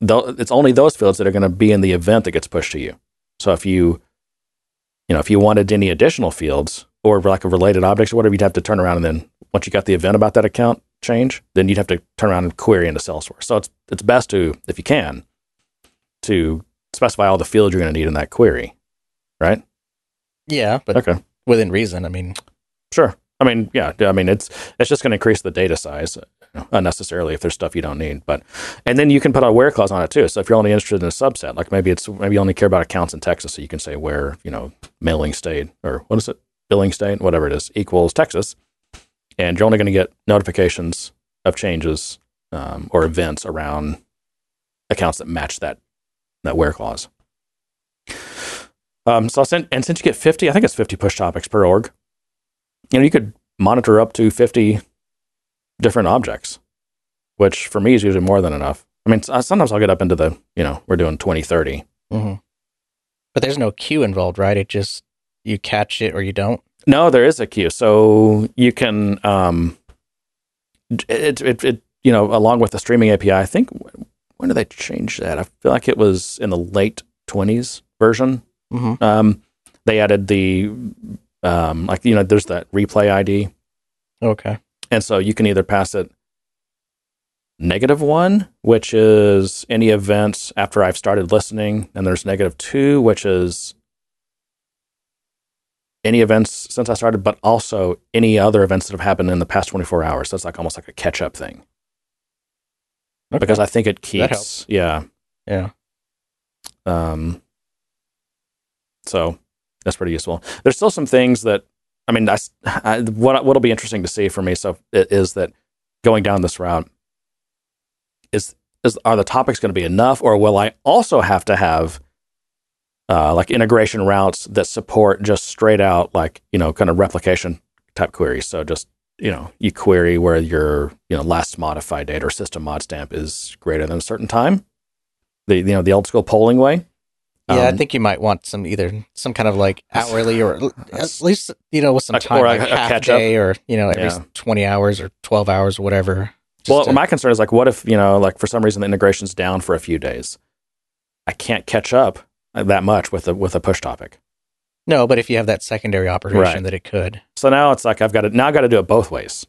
tho- it's only those fields that are going to be in the event that gets pushed to you. So if you you know if you wanted any additional fields or like a related objects or whatever, you'd have to turn around and then once you got the event about that account change, then you'd have to turn around and query into Salesforce. So it's it's best to if you can to specify all the fields you're going to need in that query, right? Yeah, but Okay. within reason. I mean, Sure. I mean, yeah. I mean, it's it's just going to increase the data size unnecessarily if there's stuff you don't need. But and then you can put a where clause on it too. So if you're only interested in a subset, like maybe it's maybe you only care about accounts in Texas, so you can say where you know mailing state or what is it, billing state, whatever it is, equals Texas, and you're only going to get notifications of changes um, or events around accounts that match that that where clause. Um, so send, and since you get 50, I think it's 50 push topics per org you know, you could monitor up to 50 different objects, which for me is usually more than enough. I mean, sometimes I'll get up into the, you know, we're doing 20, 30. mhm. but there's no queue involved, right? It just you catch it or you don't. No, there is a queue. So you can, um, it, it, it, you know, along with the streaming API, I think, when did they change that? I feel like it was in the late 20s version. Mm-hmm. Um, they added the, um, like, you know, there's that replay ID Okay. And so you can either pass it negative one, which is any events after I've started listening, and there's negative two, which is any events since I started, but also any other events that have happened in the past 24 hours. So it's like almost like a catch up thing. Okay. Because I think it keeps, yeah. yeah. Um, so that's pretty useful. There's still some things that I mean, I, s- I- what what'll be interesting to see for me so is that going down this route is is are the topics going to be enough, or will I also have to have uh, like integration routes that support just straight out like you know kind of replication type queries? So just you know you query where your you know last modified date or system mod stamp is greater than a certain time. The you know the old school polling way. Yeah, I Um, think you might want some either some kind of like hourly or at least you know with some time, or a- like a half day or you know every Yeah. twenty hours or twelve hours or whatever. Well, to- my concern is like, what if you know, like for some reason the integration's down for a few days? I can't catch up that much with a with a push topic. no, but if you have that secondary operation, Right. that it could. So now it's like I've got to now I've got to do it both ways.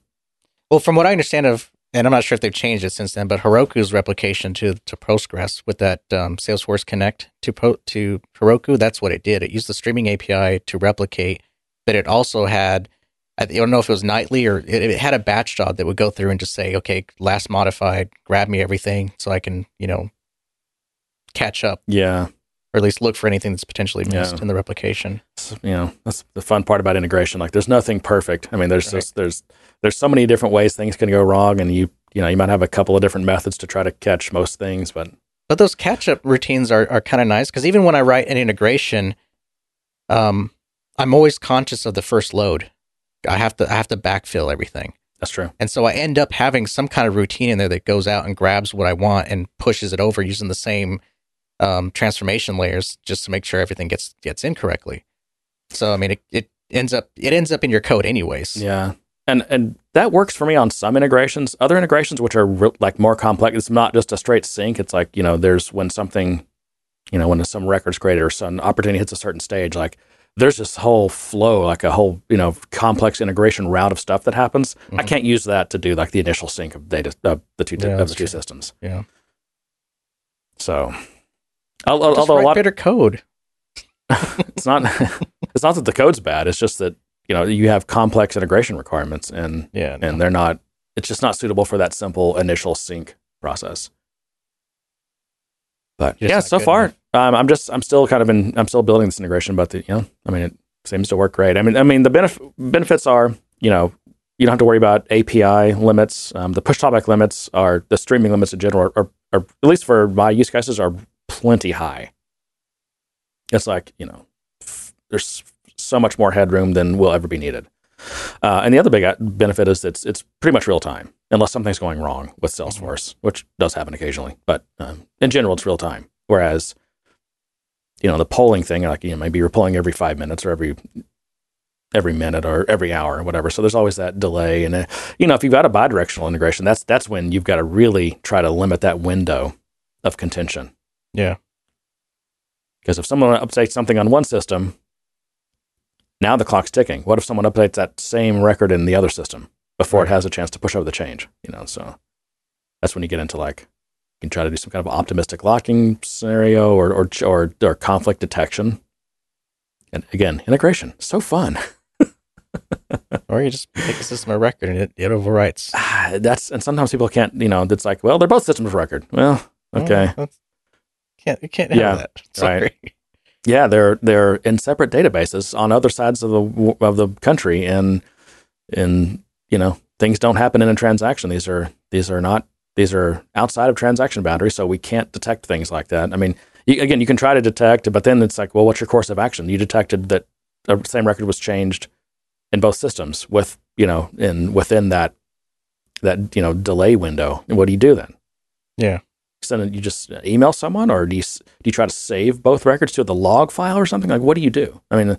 Well, from what I understand of, and I'm not sure if they've changed it since then, but Heroku's replication to to Postgres with that um, Salesforce Connect to to Heroku, that's what it did. It used the streaming API to replicate, but it also had. I don't know if it was nightly or it, it had a batch job that would go through and just say, okay, last modified, grab me everything so I can, you know, catch up Yeah, or at least look for anything that's potentially missed Yeah. in the replication. So, you know that's the fun part about integration. Like there's nothing perfect. I mean, there's Right. just there's there's so many different ways things can go wrong, and you you know you might have a couple of different methods to try to catch most things, but But those catch up routines are, are kind of nice because even when I write an integration, um, I'm always conscious of the first load. I have to I have to backfill everything, that's true. and so I end up having some kind of routine in there that goes out and grabs what I want and pushes it over using the same um, transformation layers just to make sure everything gets gets in correctly. So I mean, it, it ends up it ends up in your code anyways. Yeah. And and that works for me on some integrations. Other integrations, which are re- like more complex, it's not just a straight sync. It's like you know, there's when something, you know, when some record's created or some opportunity hits a certain stage, like there's this whole flow, like a whole you know complex integration route of stuff that happens. I Mhm. can't use that to do like the initial sync of data of the two Yeah, of the two true. systems. Yeah. So, al- Just although a lot, better code. it's not it's not that the code's bad. It's just that you know you have complex integration requirements and Yeah. and they're not it's just not suitable for that simple initial sync process but yeah so far um, i'm just i'm still kind of in i'm still building this integration but the, you know i mean it seems to work great i mean i mean the benef- benefits are you know you don't have to worry about api limits um, the push topic limits are the streaming limits in general are, are at least for my use cases are plenty high it's like you know f- there's so much more headroom than will ever be needed uh, and the other big uh, benefit is it's it's pretty much real time, unless something's going wrong with Salesforce, which does happen occasionally. But um, in general, it's real time. Whereas, you know, the polling thing, like you know, maybe you're polling every five minutes or every every minute or every hour or whatever. So there's always that delay. And uh, you know, if you've got a bidirectional integration, that's that's when you've got to really try to limit that window of contention. Yeah. Because if someone updates something on one system, now the clock's ticking. What if someone updates that same record in the other system before it has a chance to push over the change? You know, so that's when you get into like you can try to do some kind of optimistic locking scenario or or or, or conflict detection. And again, integration, so fun. Or you just pick a system of record and it, it overwrites. Ah, that's and sometimes people can't. You know, it's like, well, they're both systems of record. Well, okay, that's- can't you can't have Yeah, that. Sorry. yeah, they're they're in separate databases on other sides of the of the country, and and you know things don't happen in a transaction. These are these are not these are outside of transaction boundaries, so we can't detect things like that. I mean, you, again, you can try to detect, but then it's like, well, what's your course of action? You detected that the same record was changed in both systems with you know in within that that you know delay window. What do you do then? Yeah. Send it, you just email someone, or do you do you try to save both records to the log file or something? Like, what do you do? I mean,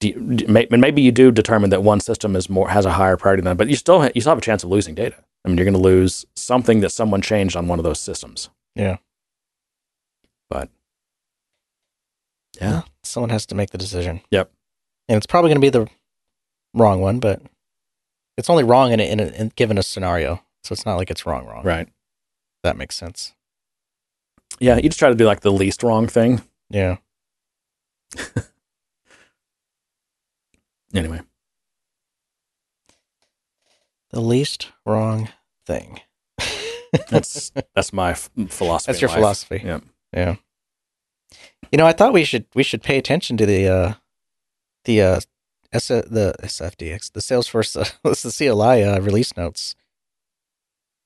do you, maybe you do determine that one system is more has a higher priority than, but you still ha- you still have a chance of losing data. I mean, you're going to lose something that someone changed on one of those systems. Yeah. But yeah, Someone has to make the decision. Yep. And it's probably going to be the wrong one, but It's only wrong in a, in, a, in given a scenario, so it's not like it's wrong wrong. Right. That makes sense. Yeah, you just try to do like the least wrong thing. Yeah. Anyway, The least wrong thing. that's that's my f- philosophy. That's your life. philosophy. Yeah. Yeah. You know, I thought we should we should pay attention to the uh the uh S- the SFDX the Salesforce uh, the CLI uh, release notes.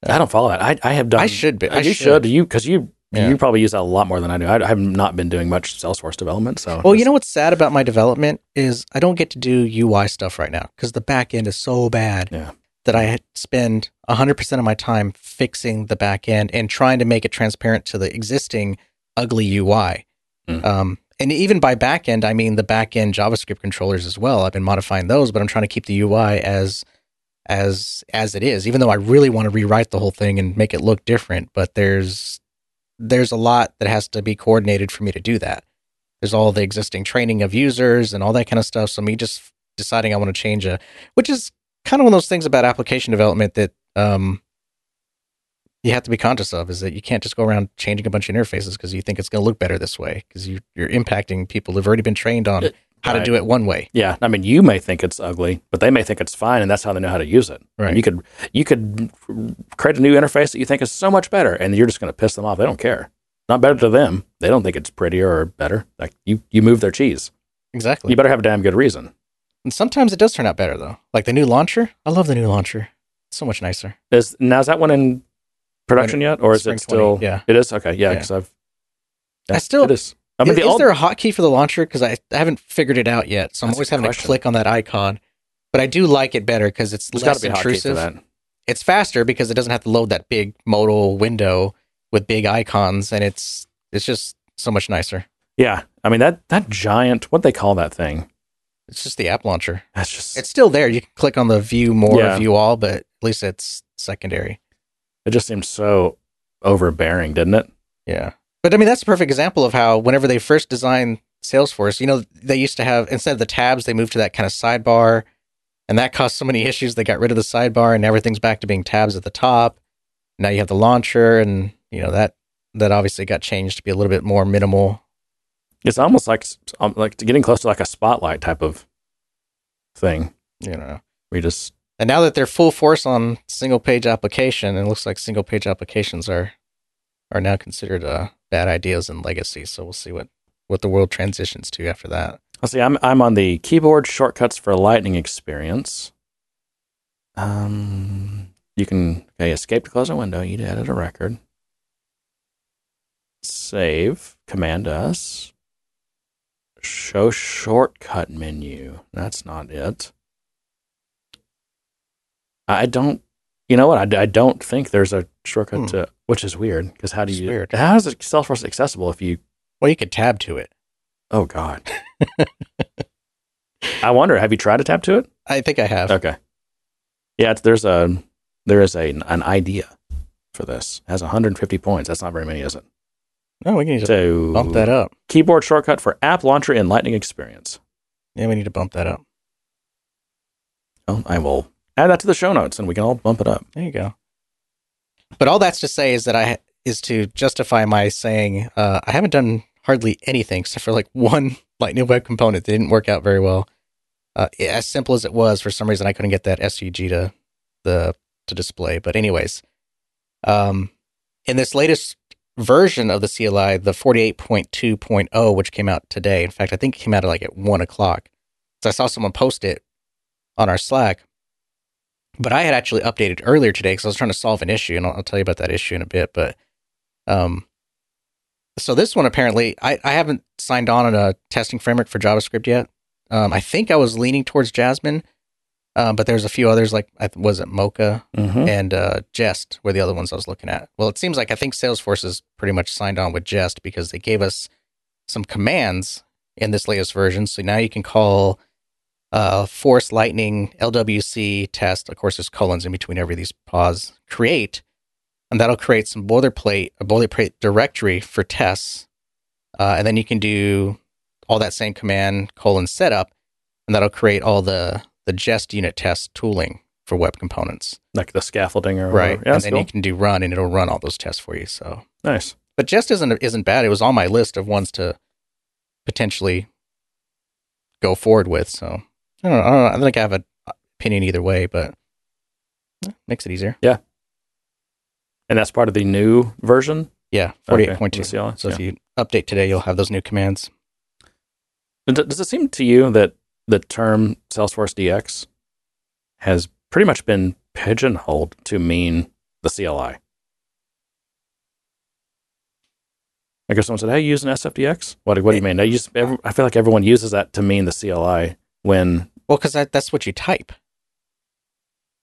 I don't follow that. I, I have done. I should be. I you should. should. You because you Yeah. you probably use that a lot more than I do. I, I have not been doing much Salesforce development. So Well, you know what's sad about my development is I don't get to do UI stuff right now because the back end is so bad Yeah. that I spend 100% of my time fixing the back end and trying to make it transparent to the existing ugly UI. Mm. Um, and even by back end, I mean the back end JavaScript controllers as well. I've been modifying those, but I'm trying to keep the UI as as as it is, even though I really want to rewrite the whole thing and make it look different. But there's there's a lot that has to be coordinated for me to do that there's all the existing training of users and all that kind of stuff. So me just deciding I want to change a, which is kind of one of those things about application development that um, you have to be conscious of is that you can't just go around changing a bunch of interfaces because you think it's going to look better this way because you, you're impacting people who've already been trained on How to do it one way. Yeah, I mean, you may think it's ugly, but they may think it's fine, and that's how they know how to use it. Right. And you could you could create a new interface that you think is so much better, and you're just going to piss them off. They don't care. Not better to them. They don't think it's prettier or better. Like you, you move their cheese. Exactly. You better have a damn good reason. And sometimes it does turn out better though. Like the new launcher. I love the new launcher. It's so much nicer. Is now is that one in production yet, or is it still? 20, yeah. it is. Okay, yeah, Yeah. because I've. I still- it is. I mean, is is there a hotkey for the launcher? Because I, I haven't figured it out yet. So I'm always having question. to click on that icon. But I do like it better because it's there's less be a hotkey for intrusive. It's faster because it doesn't have to load that big modal window with big icons, and it's it's just so much nicer. Yeah, I mean that that giant. What they call that thing? It's just the app launcher. That's just. It's still there. You can click on the view more, Yeah. view all, but at least it's secondary. it just seemed so overbearing, didn't it? Yeah. But I mean, that's a perfect example of how whenever they first designed Salesforce, you know, they used to have, instead of the tabs, they moved to that kind of sidebar. And that caused so many issues. They got rid of the sidebar and everything's back to being tabs at the top. Now you have the launcher and, you know, that, that obviously got changed to be a little bit more minimal. It's almost like um, like getting close to like a spotlight type of thing. You know, We just and now that they're full force on single page application, it looks like single page applications are, are now considered uh, bad ideas and legacy. So we'll see what, what the world transitions to after that. let's see. I'm I'm on the keyboard shortcuts for Lightning experience. Um, you can okay escape to close a window. You edit a record. Save. Command S. Show shortcut menu. That's not it. I don't. You know what? I, I don't think there's a shortcut Hmm. to, which is weird. Because how do It's you? weird. How is it Salesforce accessible if you? Well, you could tab to it. Oh God. I wonder. Have you tried to tap to it? I think I have. Okay. Yeah, it's, there's a there is a an idea for this. It has 150 points. That's not very many, is it? No, we need to So bump that up. Keyboard shortcut for App Launcher and Lightning Experience. Yeah, we need to bump that up. Well, I will add that to the show notes, and we can all bump it up. There you go. But all that's to say is that I is to justify my saying uh, I haven't done hardly anything except for like one Lightning Web component that didn't work out very well. Uh, as simple as it was, for some reason I couldn't get that SVG to the to display. But anyways, um, in this latest version of the CLI, the 48.2.0, which came out today. In fact, I think it came out at like at one o'clock. So I saw someone post it on our Slack. But I had actually updated earlier today because I was trying to solve an issue, and I'll, I'll tell you about that issue in a bit. But um, so this one apparently, I, I haven't signed on on a testing framework for JavaScript yet. Um, I think I was leaning towards Jasmine, um, but there's a few others like I was it Mocha Mm-hmm. and uh, Jest were the other ones I was looking at. Well, it seems like I think Salesforce is pretty much signed on with Jest because they gave us some commands in this latest version. So now you can call uh, Force Lightning LWC test. Of course, there's colons in between every of these pause. Create, and that'll create some boilerplate a boilerplate directory for tests, uh, and then you can do all that same command colon setup, and that'll create all the the Jest unit test tooling for web components. like the scaffolding or Right. Yeah, and then cool. you can do run and it'll run all those tests for you. So nice. but Jest isn't isn't bad. It was on my list of ones to potentially go forward with. So I don't know. I don't, know. I don't think I have an opinion either way, but makes it easier. Yeah. And that's part of the new version. Yeah, forty-eight point two. So if you update today, you'll have those new commands. Does it seem to you that the term Salesforce DX has pretty much been pigeonholed to mean the CLI? I guess someone said, "Hey, you use an SFDX." What, what do you mean? I use. I feel like everyone uses that to mean the CLI when Well, because that, that's what you type.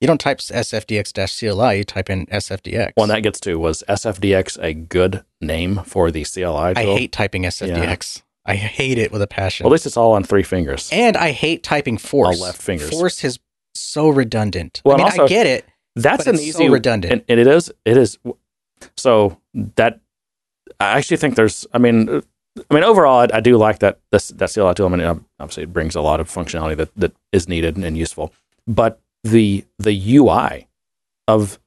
You don't type sfdx-cli. You type in sfdx. one that gets to was SFDX a good name for the CLI I hate typing sfdx. I hate it with a passion. Well, at least it's all on three fingers. and I hate typing force. All left fingers. Force is so redundant. Well, I mean, also- I get it. That's an it's easy so redundant. and, and it is it is so that I actually think there's I mean I mean overall I, I do like that That's that CLI tool I mean ob- obviously it brings a lot of functionality that, that is needed and useful. But the the UI of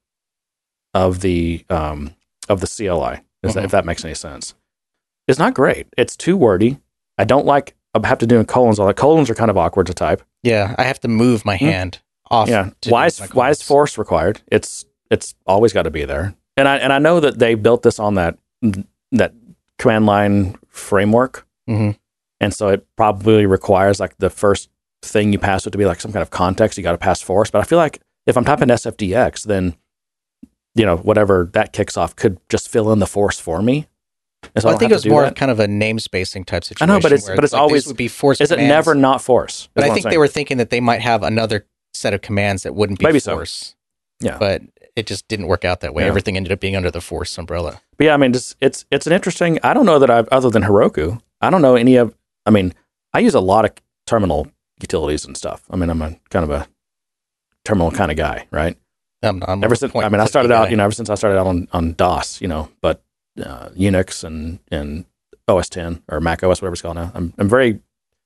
of the um of the CLI is that, if that makes any sense is not great. It's too wordy. I don't like I have to do colons all that. Colons are kind of awkward to type. Yeah, I have to move my hand off. Hmm. yeah why is why is force required? It's it's always got to be there. And i and i know that they built this on that that command line framework Mhm. and so it probably requires like the first thing you pass it to be like some kind of context you got to pass force but i feel like if i'm typing sfdx then you know whatever that kicks off could just fill in the force for me so Well, I think it was more that. of kind of a namespacing type situation. I know, but it's- but it's like, always- would be force. is it commands. never not force But I think they were thinking that they might have another set of commands that wouldn't be Maybe so. force. Yeah. But it just didn't work out that way. Yeah. Everything ended up being under the force umbrella. But yeah, I mean, it's, it's it's an interesting. I don't know that I've other than Heroku. I don't know any of. I mean, I use a lot of terminal utilities and stuff. I mean, I'm a kind of a terminal kind of guy, right? I'm, I'm ever since I mean, I started out, guy. you know, ever since I started out on, on DOS, you know, but uh, Unix and and OS 10 or Mac OS, whatever it's called now. I'm I'm very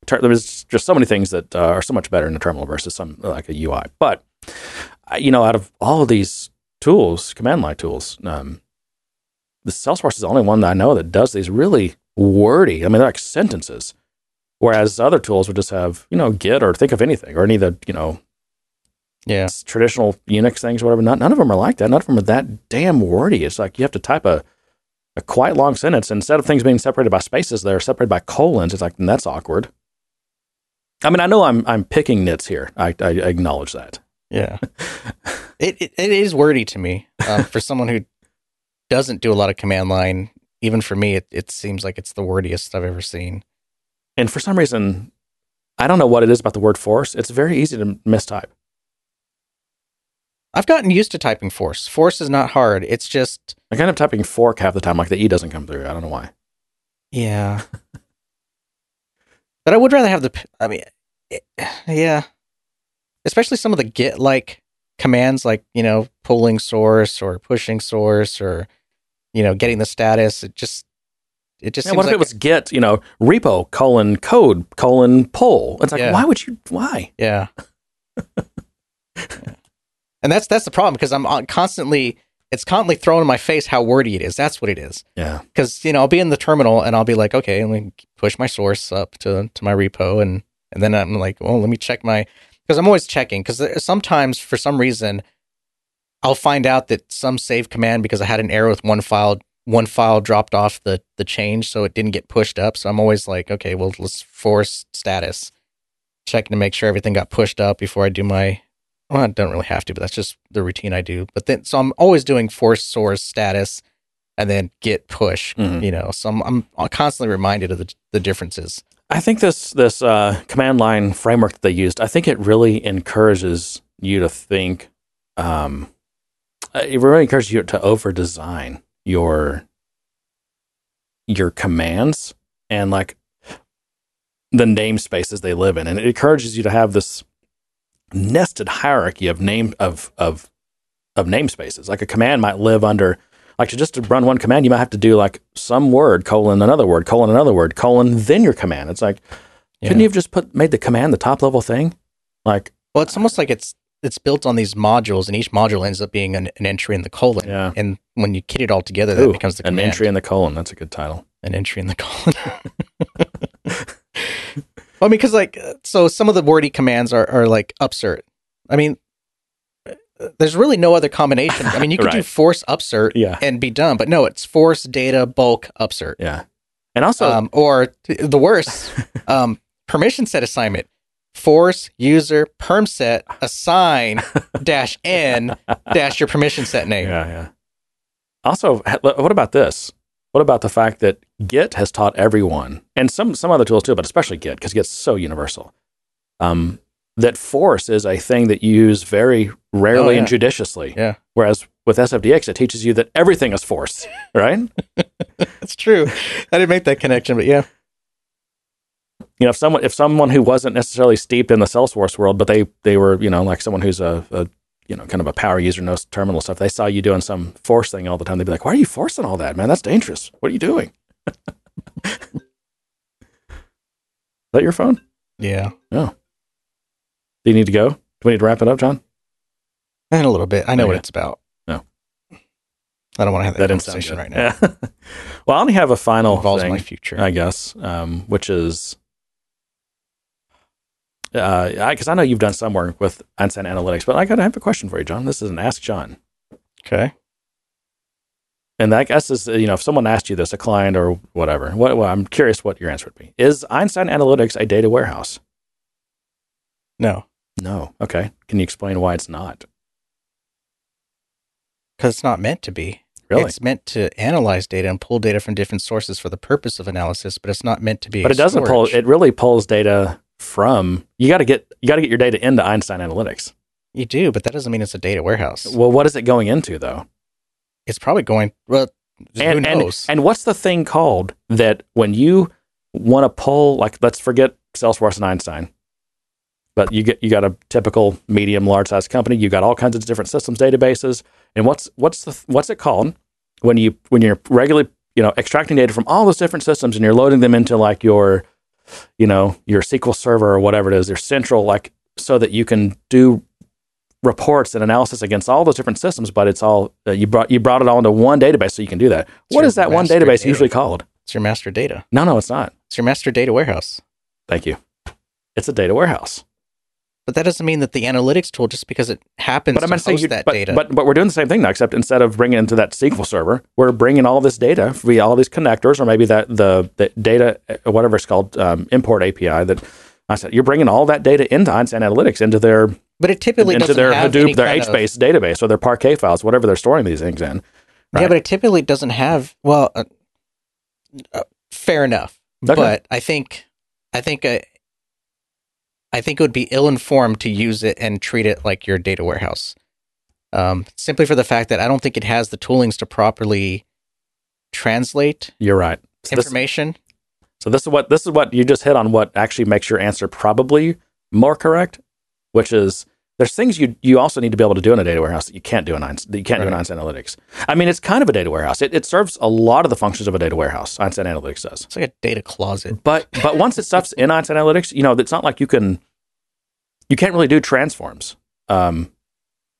ter- there's just so many things that uh, are so much better in a terminal versus some like a UI. But you know, out of all of these tools, command line tools, um, the Salesforce is the only one that I know that does these really wordy. I mean, they're like sentences. Whereas other tools would just have, you know, Git or think of anything or any of the, you know, Yeah. traditional Unix things or whatever. Not, none of them are like that. None of them are that damn wordy. It's like you have to type a, a quite long sentence. Instead of things being separated by spaces, they're separated by colons. It's like, "Mm, that's awkward. I mean, I know I'm I'm picking nits here. I, I acknowledge that. Yeah. it, it it is wordy to me. Um, for someone who doesn't do a lot of command line, even for me, it, it seems like it's the wordiest I've ever seen. And for some reason, I don't know what it is about the word force. It's very easy to mistype. I've gotten used to typing force. Force is not hard. It's just I kind of typing fork half the time, like the E doesn't come through. I don't know why. yeah. but I would rather have the. I mean, it, yeah. Especially some of the git like commands, like you know, pulling source or pushing source or you know, getting the status. It just it just Yeah, seems what if like it was Git, you know, repo colon code colon pull? It's like, Yeah. why would you? Why? Yeah. Yeah. And that's that's the problem because I'm uh, constantly it's constantly thrown in my face how wordy it is. That's what it is. Yeah. Because you know I'll be in the terminal and I'll be like, okay, let me push my source up to to my repo and and then I'm like, well, let me check my because I'm always checking because sometimes for some reason I'll find out that some save command because I had an error with one file one file dropped off the the change so it didn't get pushed up. So I'm always like, okay, well let's force status checking to make sure everything got pushed up before I do my. Well, I don't really have to, but that's just the routine I do. But then, so I'm always doing force source status, and then git push. Mhm. You know, so I'm, I'm constantly reminded of the the differences. I think this this uh, command line framework that they used, I think it really encourages you to think. Um, Uh, it really encourages you to over design your your commands and like the namespaces they live in, and it encourages you to have this nested hierarchy of name of of of namespaces. Like a command might live under like to just to run one command, you might have to do like some word colon another word colon another word colon then your command. It's like couldn't you have just put made the command the top level thing? Like Well, it's almost like it's it's built on these modules, and each module ends up being an, an entry in the colon. Yeah. And when you kit it all together, that Ooh, becomes the an command. entry in the colon. That's a good title. an entry in the colon. well, I mean, because like, uh, so some of the wordy commands are, are like upsert. I mean, uh, there's really no other combination. I mean, you could do force upsert Yeah. and be done, but no, it's force data bulk upsert. Yeah. And also, um, or the worst, um, permission set assignment. Force user perm set assign dash n dash your permission set name. yeah, yeah. Also, what about this? What about the fact that Git has taught everyone, and some some other tools too, but especially Git because Git's so universal. Um, that force is a thing that you use very rarely Oh, yeah. and judiciously. Yeah. Whereas with SFDX, it teaches you that everything is force, right? That's true. I didn't make that connection, but yeah. You know, if someone if someone who wasn't necessarily steeped in the Salesforce world, but they they were you know like someone who's a, a you know kind of a power user, knows terminal stuff, they saw you doing some force thing all the time. They'd be like, "Why are you forcing all that, man? That's dangerous. What are you doing?" Is that your phone? Yeah. Oh. Do you need to go? Do we need to wrap it up, John? And a little bit. I know what it's about. No. I don't want to have that, That conversation right now. Well, I only have a final involves thing. my future. I guess, um, which is Uh, because I know you've done some work with Einstein Analytics, but I got to have a question for you, John. This is an Ask John, okay. and I guess is you know if someone asked you this, a client or whatever, what, well, I'm curious what your answer would be. Is Einstein Analytics a data warehouse? No, No. Okay. Can you explain why it's not? because it's not meant to be. Really? It's meant to analyze data and pull data from different sources for the purpose of analysis, but it's not meant to be. but it doesn't pull. It really pulls data from. You got to get you got to get your data into Einstein Analytics. You do, but that doesn't mean it's a data warehouse. Well, what is it going into though? It's probably going. Well, and, who and- knows? And, what's the thing called that when you want to pull, like, let's forget Salesforce and Einstein, but you get you got a typical medium, large size company. You got all kinds of different systems, databases, and what's what's the what's it called when you when you're regularly you know extracting data from all those different systems and you're loading them into like your you know your SQL Server or whatever it is, your central like so that you can do reports and analysis against all those different systems, but it's all uh, you brought you brought it all into one database so you can do that. what your is that one database data. usually called? it's your master data. No, no, it's not. It's your master data warehouse. Thank you. It's a data warehouse. But that doesn't mean that the analytics tool, just because it happens But I'm to host you, that but, data, but but we're doing the same thing now, except instead of bringing it into that SQL server, we're bringing all this data via all these connectors, or maybe that the, the data, uh, whatever it's called, um, import API. That I said you're bringing all that data into Einstein Analytics, into their but it typically into their Hadoop, their HBase database, or their Parquet files, whatever they're storing these things in. Yeah, but it typically doesn't have. Well, uh, uh, fair enough. Okay. But I think, I think, uh, I think it would be ill-informed to use it and treat it like your data warehouse. Um, simply for the fact that I don't think it has the toolings to properly translate You're right. So this, information. so this is what this is what you just hit on. What actually makes your answer probably more correct, which is there's things you you also need to be able to do in a data warehouse that you can't do in Einstein, that you can't do in Right. Einstein Analytics. I mean, it's kind of a data warehouse. It, it serves a lot of the functions of a data warehouse. Einstein Analytics does. It's like a data closet. But but once it stuff's in Einstein Analytics, you know, it's not like you can you can't really do transforms. Um,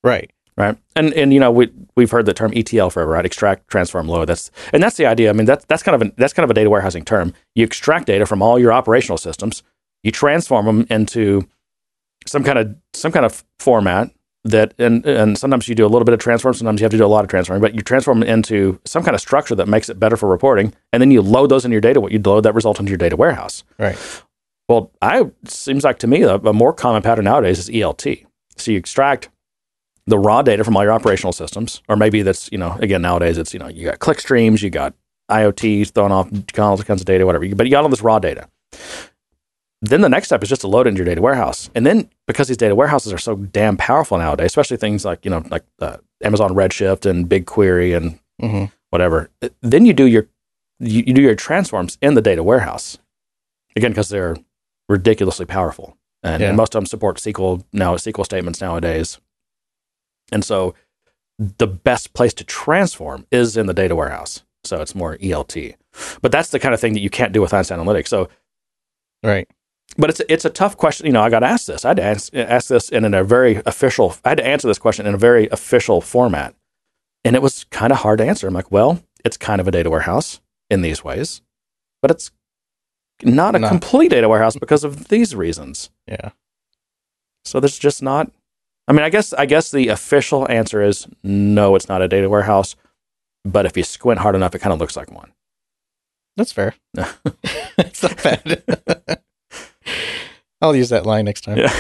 Right. right? And and you know we we've heard the term ETL forever, right? Extract, transform, load. That's and that's the idea. I mean that's that's kind of a, that's kind of a data warehousing term. You extract data from all your operational systems, you transform them into some kind of some kind of format that and and sometimes you do a little bit of transform, sometimes you have to do a lot of transforming, but you transform into some kind of structure that makes it better for reporting, and then you load those into your data. What you load that result into your data warehouse. Right. Well, I seems like to me a, a more common pattern nowadays is ELT. So you extract the raw data from all your operational systems, or maybe that's you know again nowadays it's you know you got click streams, you got IoTs throwing off all kinds of data, whatever. But you got all this raw data. Then the next step is just to load into your data warehouse, and then because these data warehouses are so damn powerful nowadays, especially things like you know like uh, Amazon Redshift and BigQuery and hmm whatever. Then you do your you, you do your transforms in the data warehouse again because they're ridiculously powerful, and, Yeah. and most of them support SQL now SQL statements nowadays. And so, the best place to transform is in the data warehouse. So it's more ELT, but that's the kind of thing that you can't do with Einstein Analytics. So Right. But it's it's a tough question. You know, I got asked this. I had to ask, ask this in, in a very official. I had to answer this question in a very official format, and it was kind of hard to answer. I'm like, well, it's kind of a data warehouse in these ways, but it's not a Not- complete data warehouse because of these reasons. Yeah. So there's just not. I mean, I guess I guess the official answer is no. It's not a data warehouse, but if you squint hard enough, it kind of looks like one. That's fair. it's not bad. I'll use that line next time. Yeah.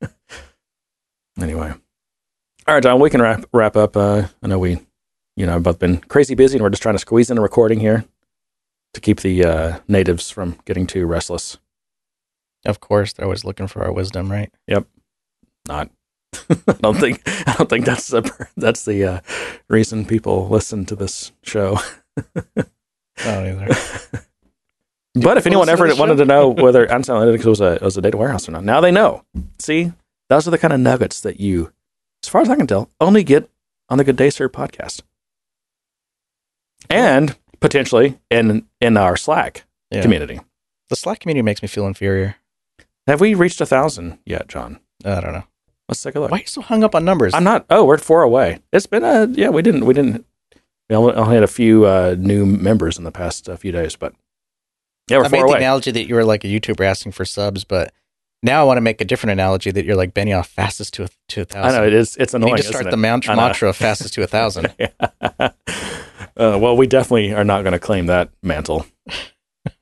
anyway, all right, John. We can wrap wrap up. Uh, I know we, you know, have both been crazy busy, and we're just trying to squeeze in a recording here to keep the uh, natives from getting too restless. Of course, they're always looking for our wisdom, right? Yep. Not. I don't think. I don't think that's the that's the uh, reason people listen to this show. Oh, either. But if anyone ever wanted to know whether Amazon Analytics was a was a data warehouse or not, now they know. See, those are the kind of nuggets that you, as far as I can tell, only get on the Good Day Sir podcast, and potentially in in our Slack Yeah. community. The Slack community makes me feel inferior. Have we reached a thousand yet, John? I don't know. Let's take a look. Why are you so hung up on numbers? I'm not. Oh, we're four away. It's been a yeah. We didn't. We didn't. We only, only had a few uh, new members in the past uh, few days, but yeah, I made the analogy that you were like a YouTuber asking for subs, but now I want to make a different analogy that you're like Benioff fastest to a, to a I thousand. know it is. It's You annoying. need to start the mantra, mantra fastest to a thousand. Yeah. uh, well, we definitely are not going to claim that mantle.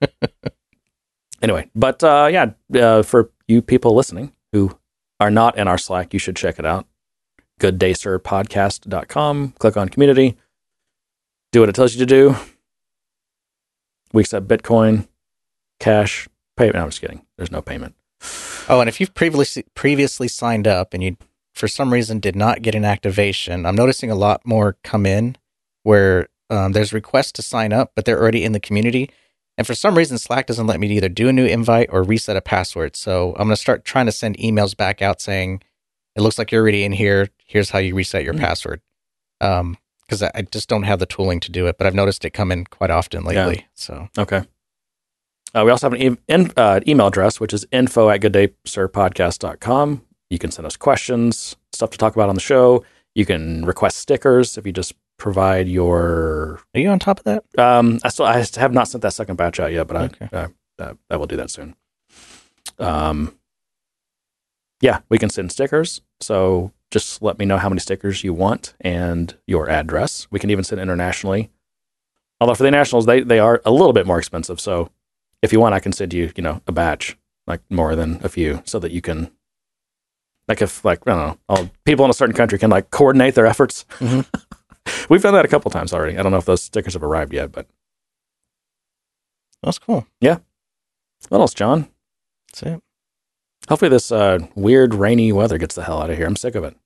anyway, but uh, yeah, uh, for you people listening who are not in our Slack, you should check it out. GoodDaySirPodcast.com. Click on community. Do what it tells you to do. We accept Bitcoin, cash, pay. No, I'm just kidding. There's no payment. Oh, and if you've previously previously signed up and you for some reason did not get an activation, I'm noticing a lot more come in where um, there's requests to sign up, but they're already in the community. And for some reason, Slack doesn't let me either do a new invite or reset a password. So I'm going to start trying to send emails back out saying, "It looks like you're already in here. Here's how you reset your Mm. password." Um, because I, I just don't have the tooling to do it, but I've noticed it come in quite often lately. So Okay. Uh, we also have an e- in, uh, email address, which is info at gooddaysirpodcast.com. You can send us questions, stuff to talk about on the show. You can request stickers if you just provide your. are you on top of that? Um, I still I have not sent that second batch out yet, but Okay. I, uh, uh, I will do that soon. Um, yeah, we can send stickers. So just let me know how many stickers you want and your address. We can even send internationally. Although for the nationals, they, they are a little bit more expensive. So if you want, I can send you, you know, a batch, like more than a few, so that you can, like, if, like, I don't know, all, people in a certain country can, like, coordinate their efforts. Mhm. We've done that a couple times already. I don't know if those stickers have arrived yet, but That's cool. Yeah. What else, John? That's it. Hopefully, this uh, weird rainy weather gets the hell out of here. I'm sick of it.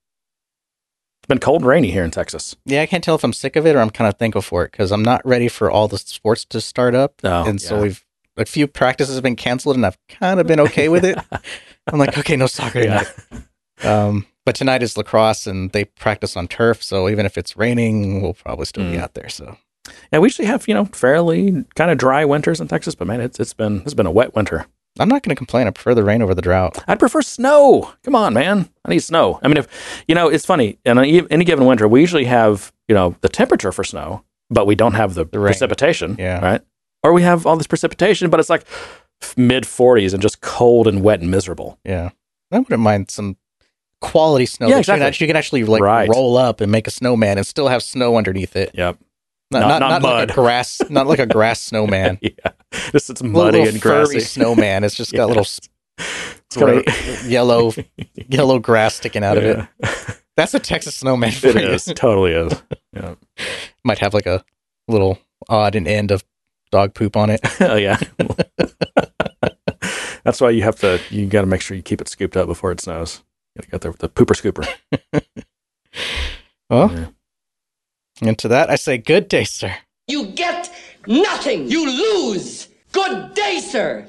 It's been cold and rainy here in Texas. Yeah, I can't tell if I'm sick of it or I'm kind of thankful for it because I'm not ready for all the sports to start up. Oh, and so we've a few practices have been canceled, and I've kind of been okay with it. I'm like, okay, no soccer Yeah. tonight. Um, but tonight is lacrosse, and they practice on turf. So even if it's raining, we'll probably still be Mm. out there. So Yeah, we usually have you know fairly kind of dry winters in Texas, but man, it's it's been it's been a wet winter. I'm not going to complain. I prefer the rain over the drought. I'd prefer snow. Come on, man, I need snow. I mean, if you know, it's funny. In any any given winter, we usually have you know the temperature for snow, but we don't have the, The precipitation. Yeah. right. Or we have all this precipitation, but it's like mid 40s and just cold and wet and miserable. Yeah, I wouldn't mind some quality snow. Yeah, exactly. You can, actually, you can actually like Right. roll up and make a snowman and still have snow underneath it. Yep. Not, Not- not, not not like a grass, not like a grass snowman. yeah. Just it's muddy little and grassy. snowman. It's just got Yeah. little It's kinda- gray, yellow, yellow grass sticking out of it. That's a Texas snowman. For It you. is totally is. Yeah. Might have like a little odd and end of dog poop on it. oh yeah. That's why you have to. You got to make sure you keep it scooped up before it snows. You got to get the, the pooper scooper. Well, Yeah. and to that I say, good day, sir. You get nothing. You lose. Good day, sir.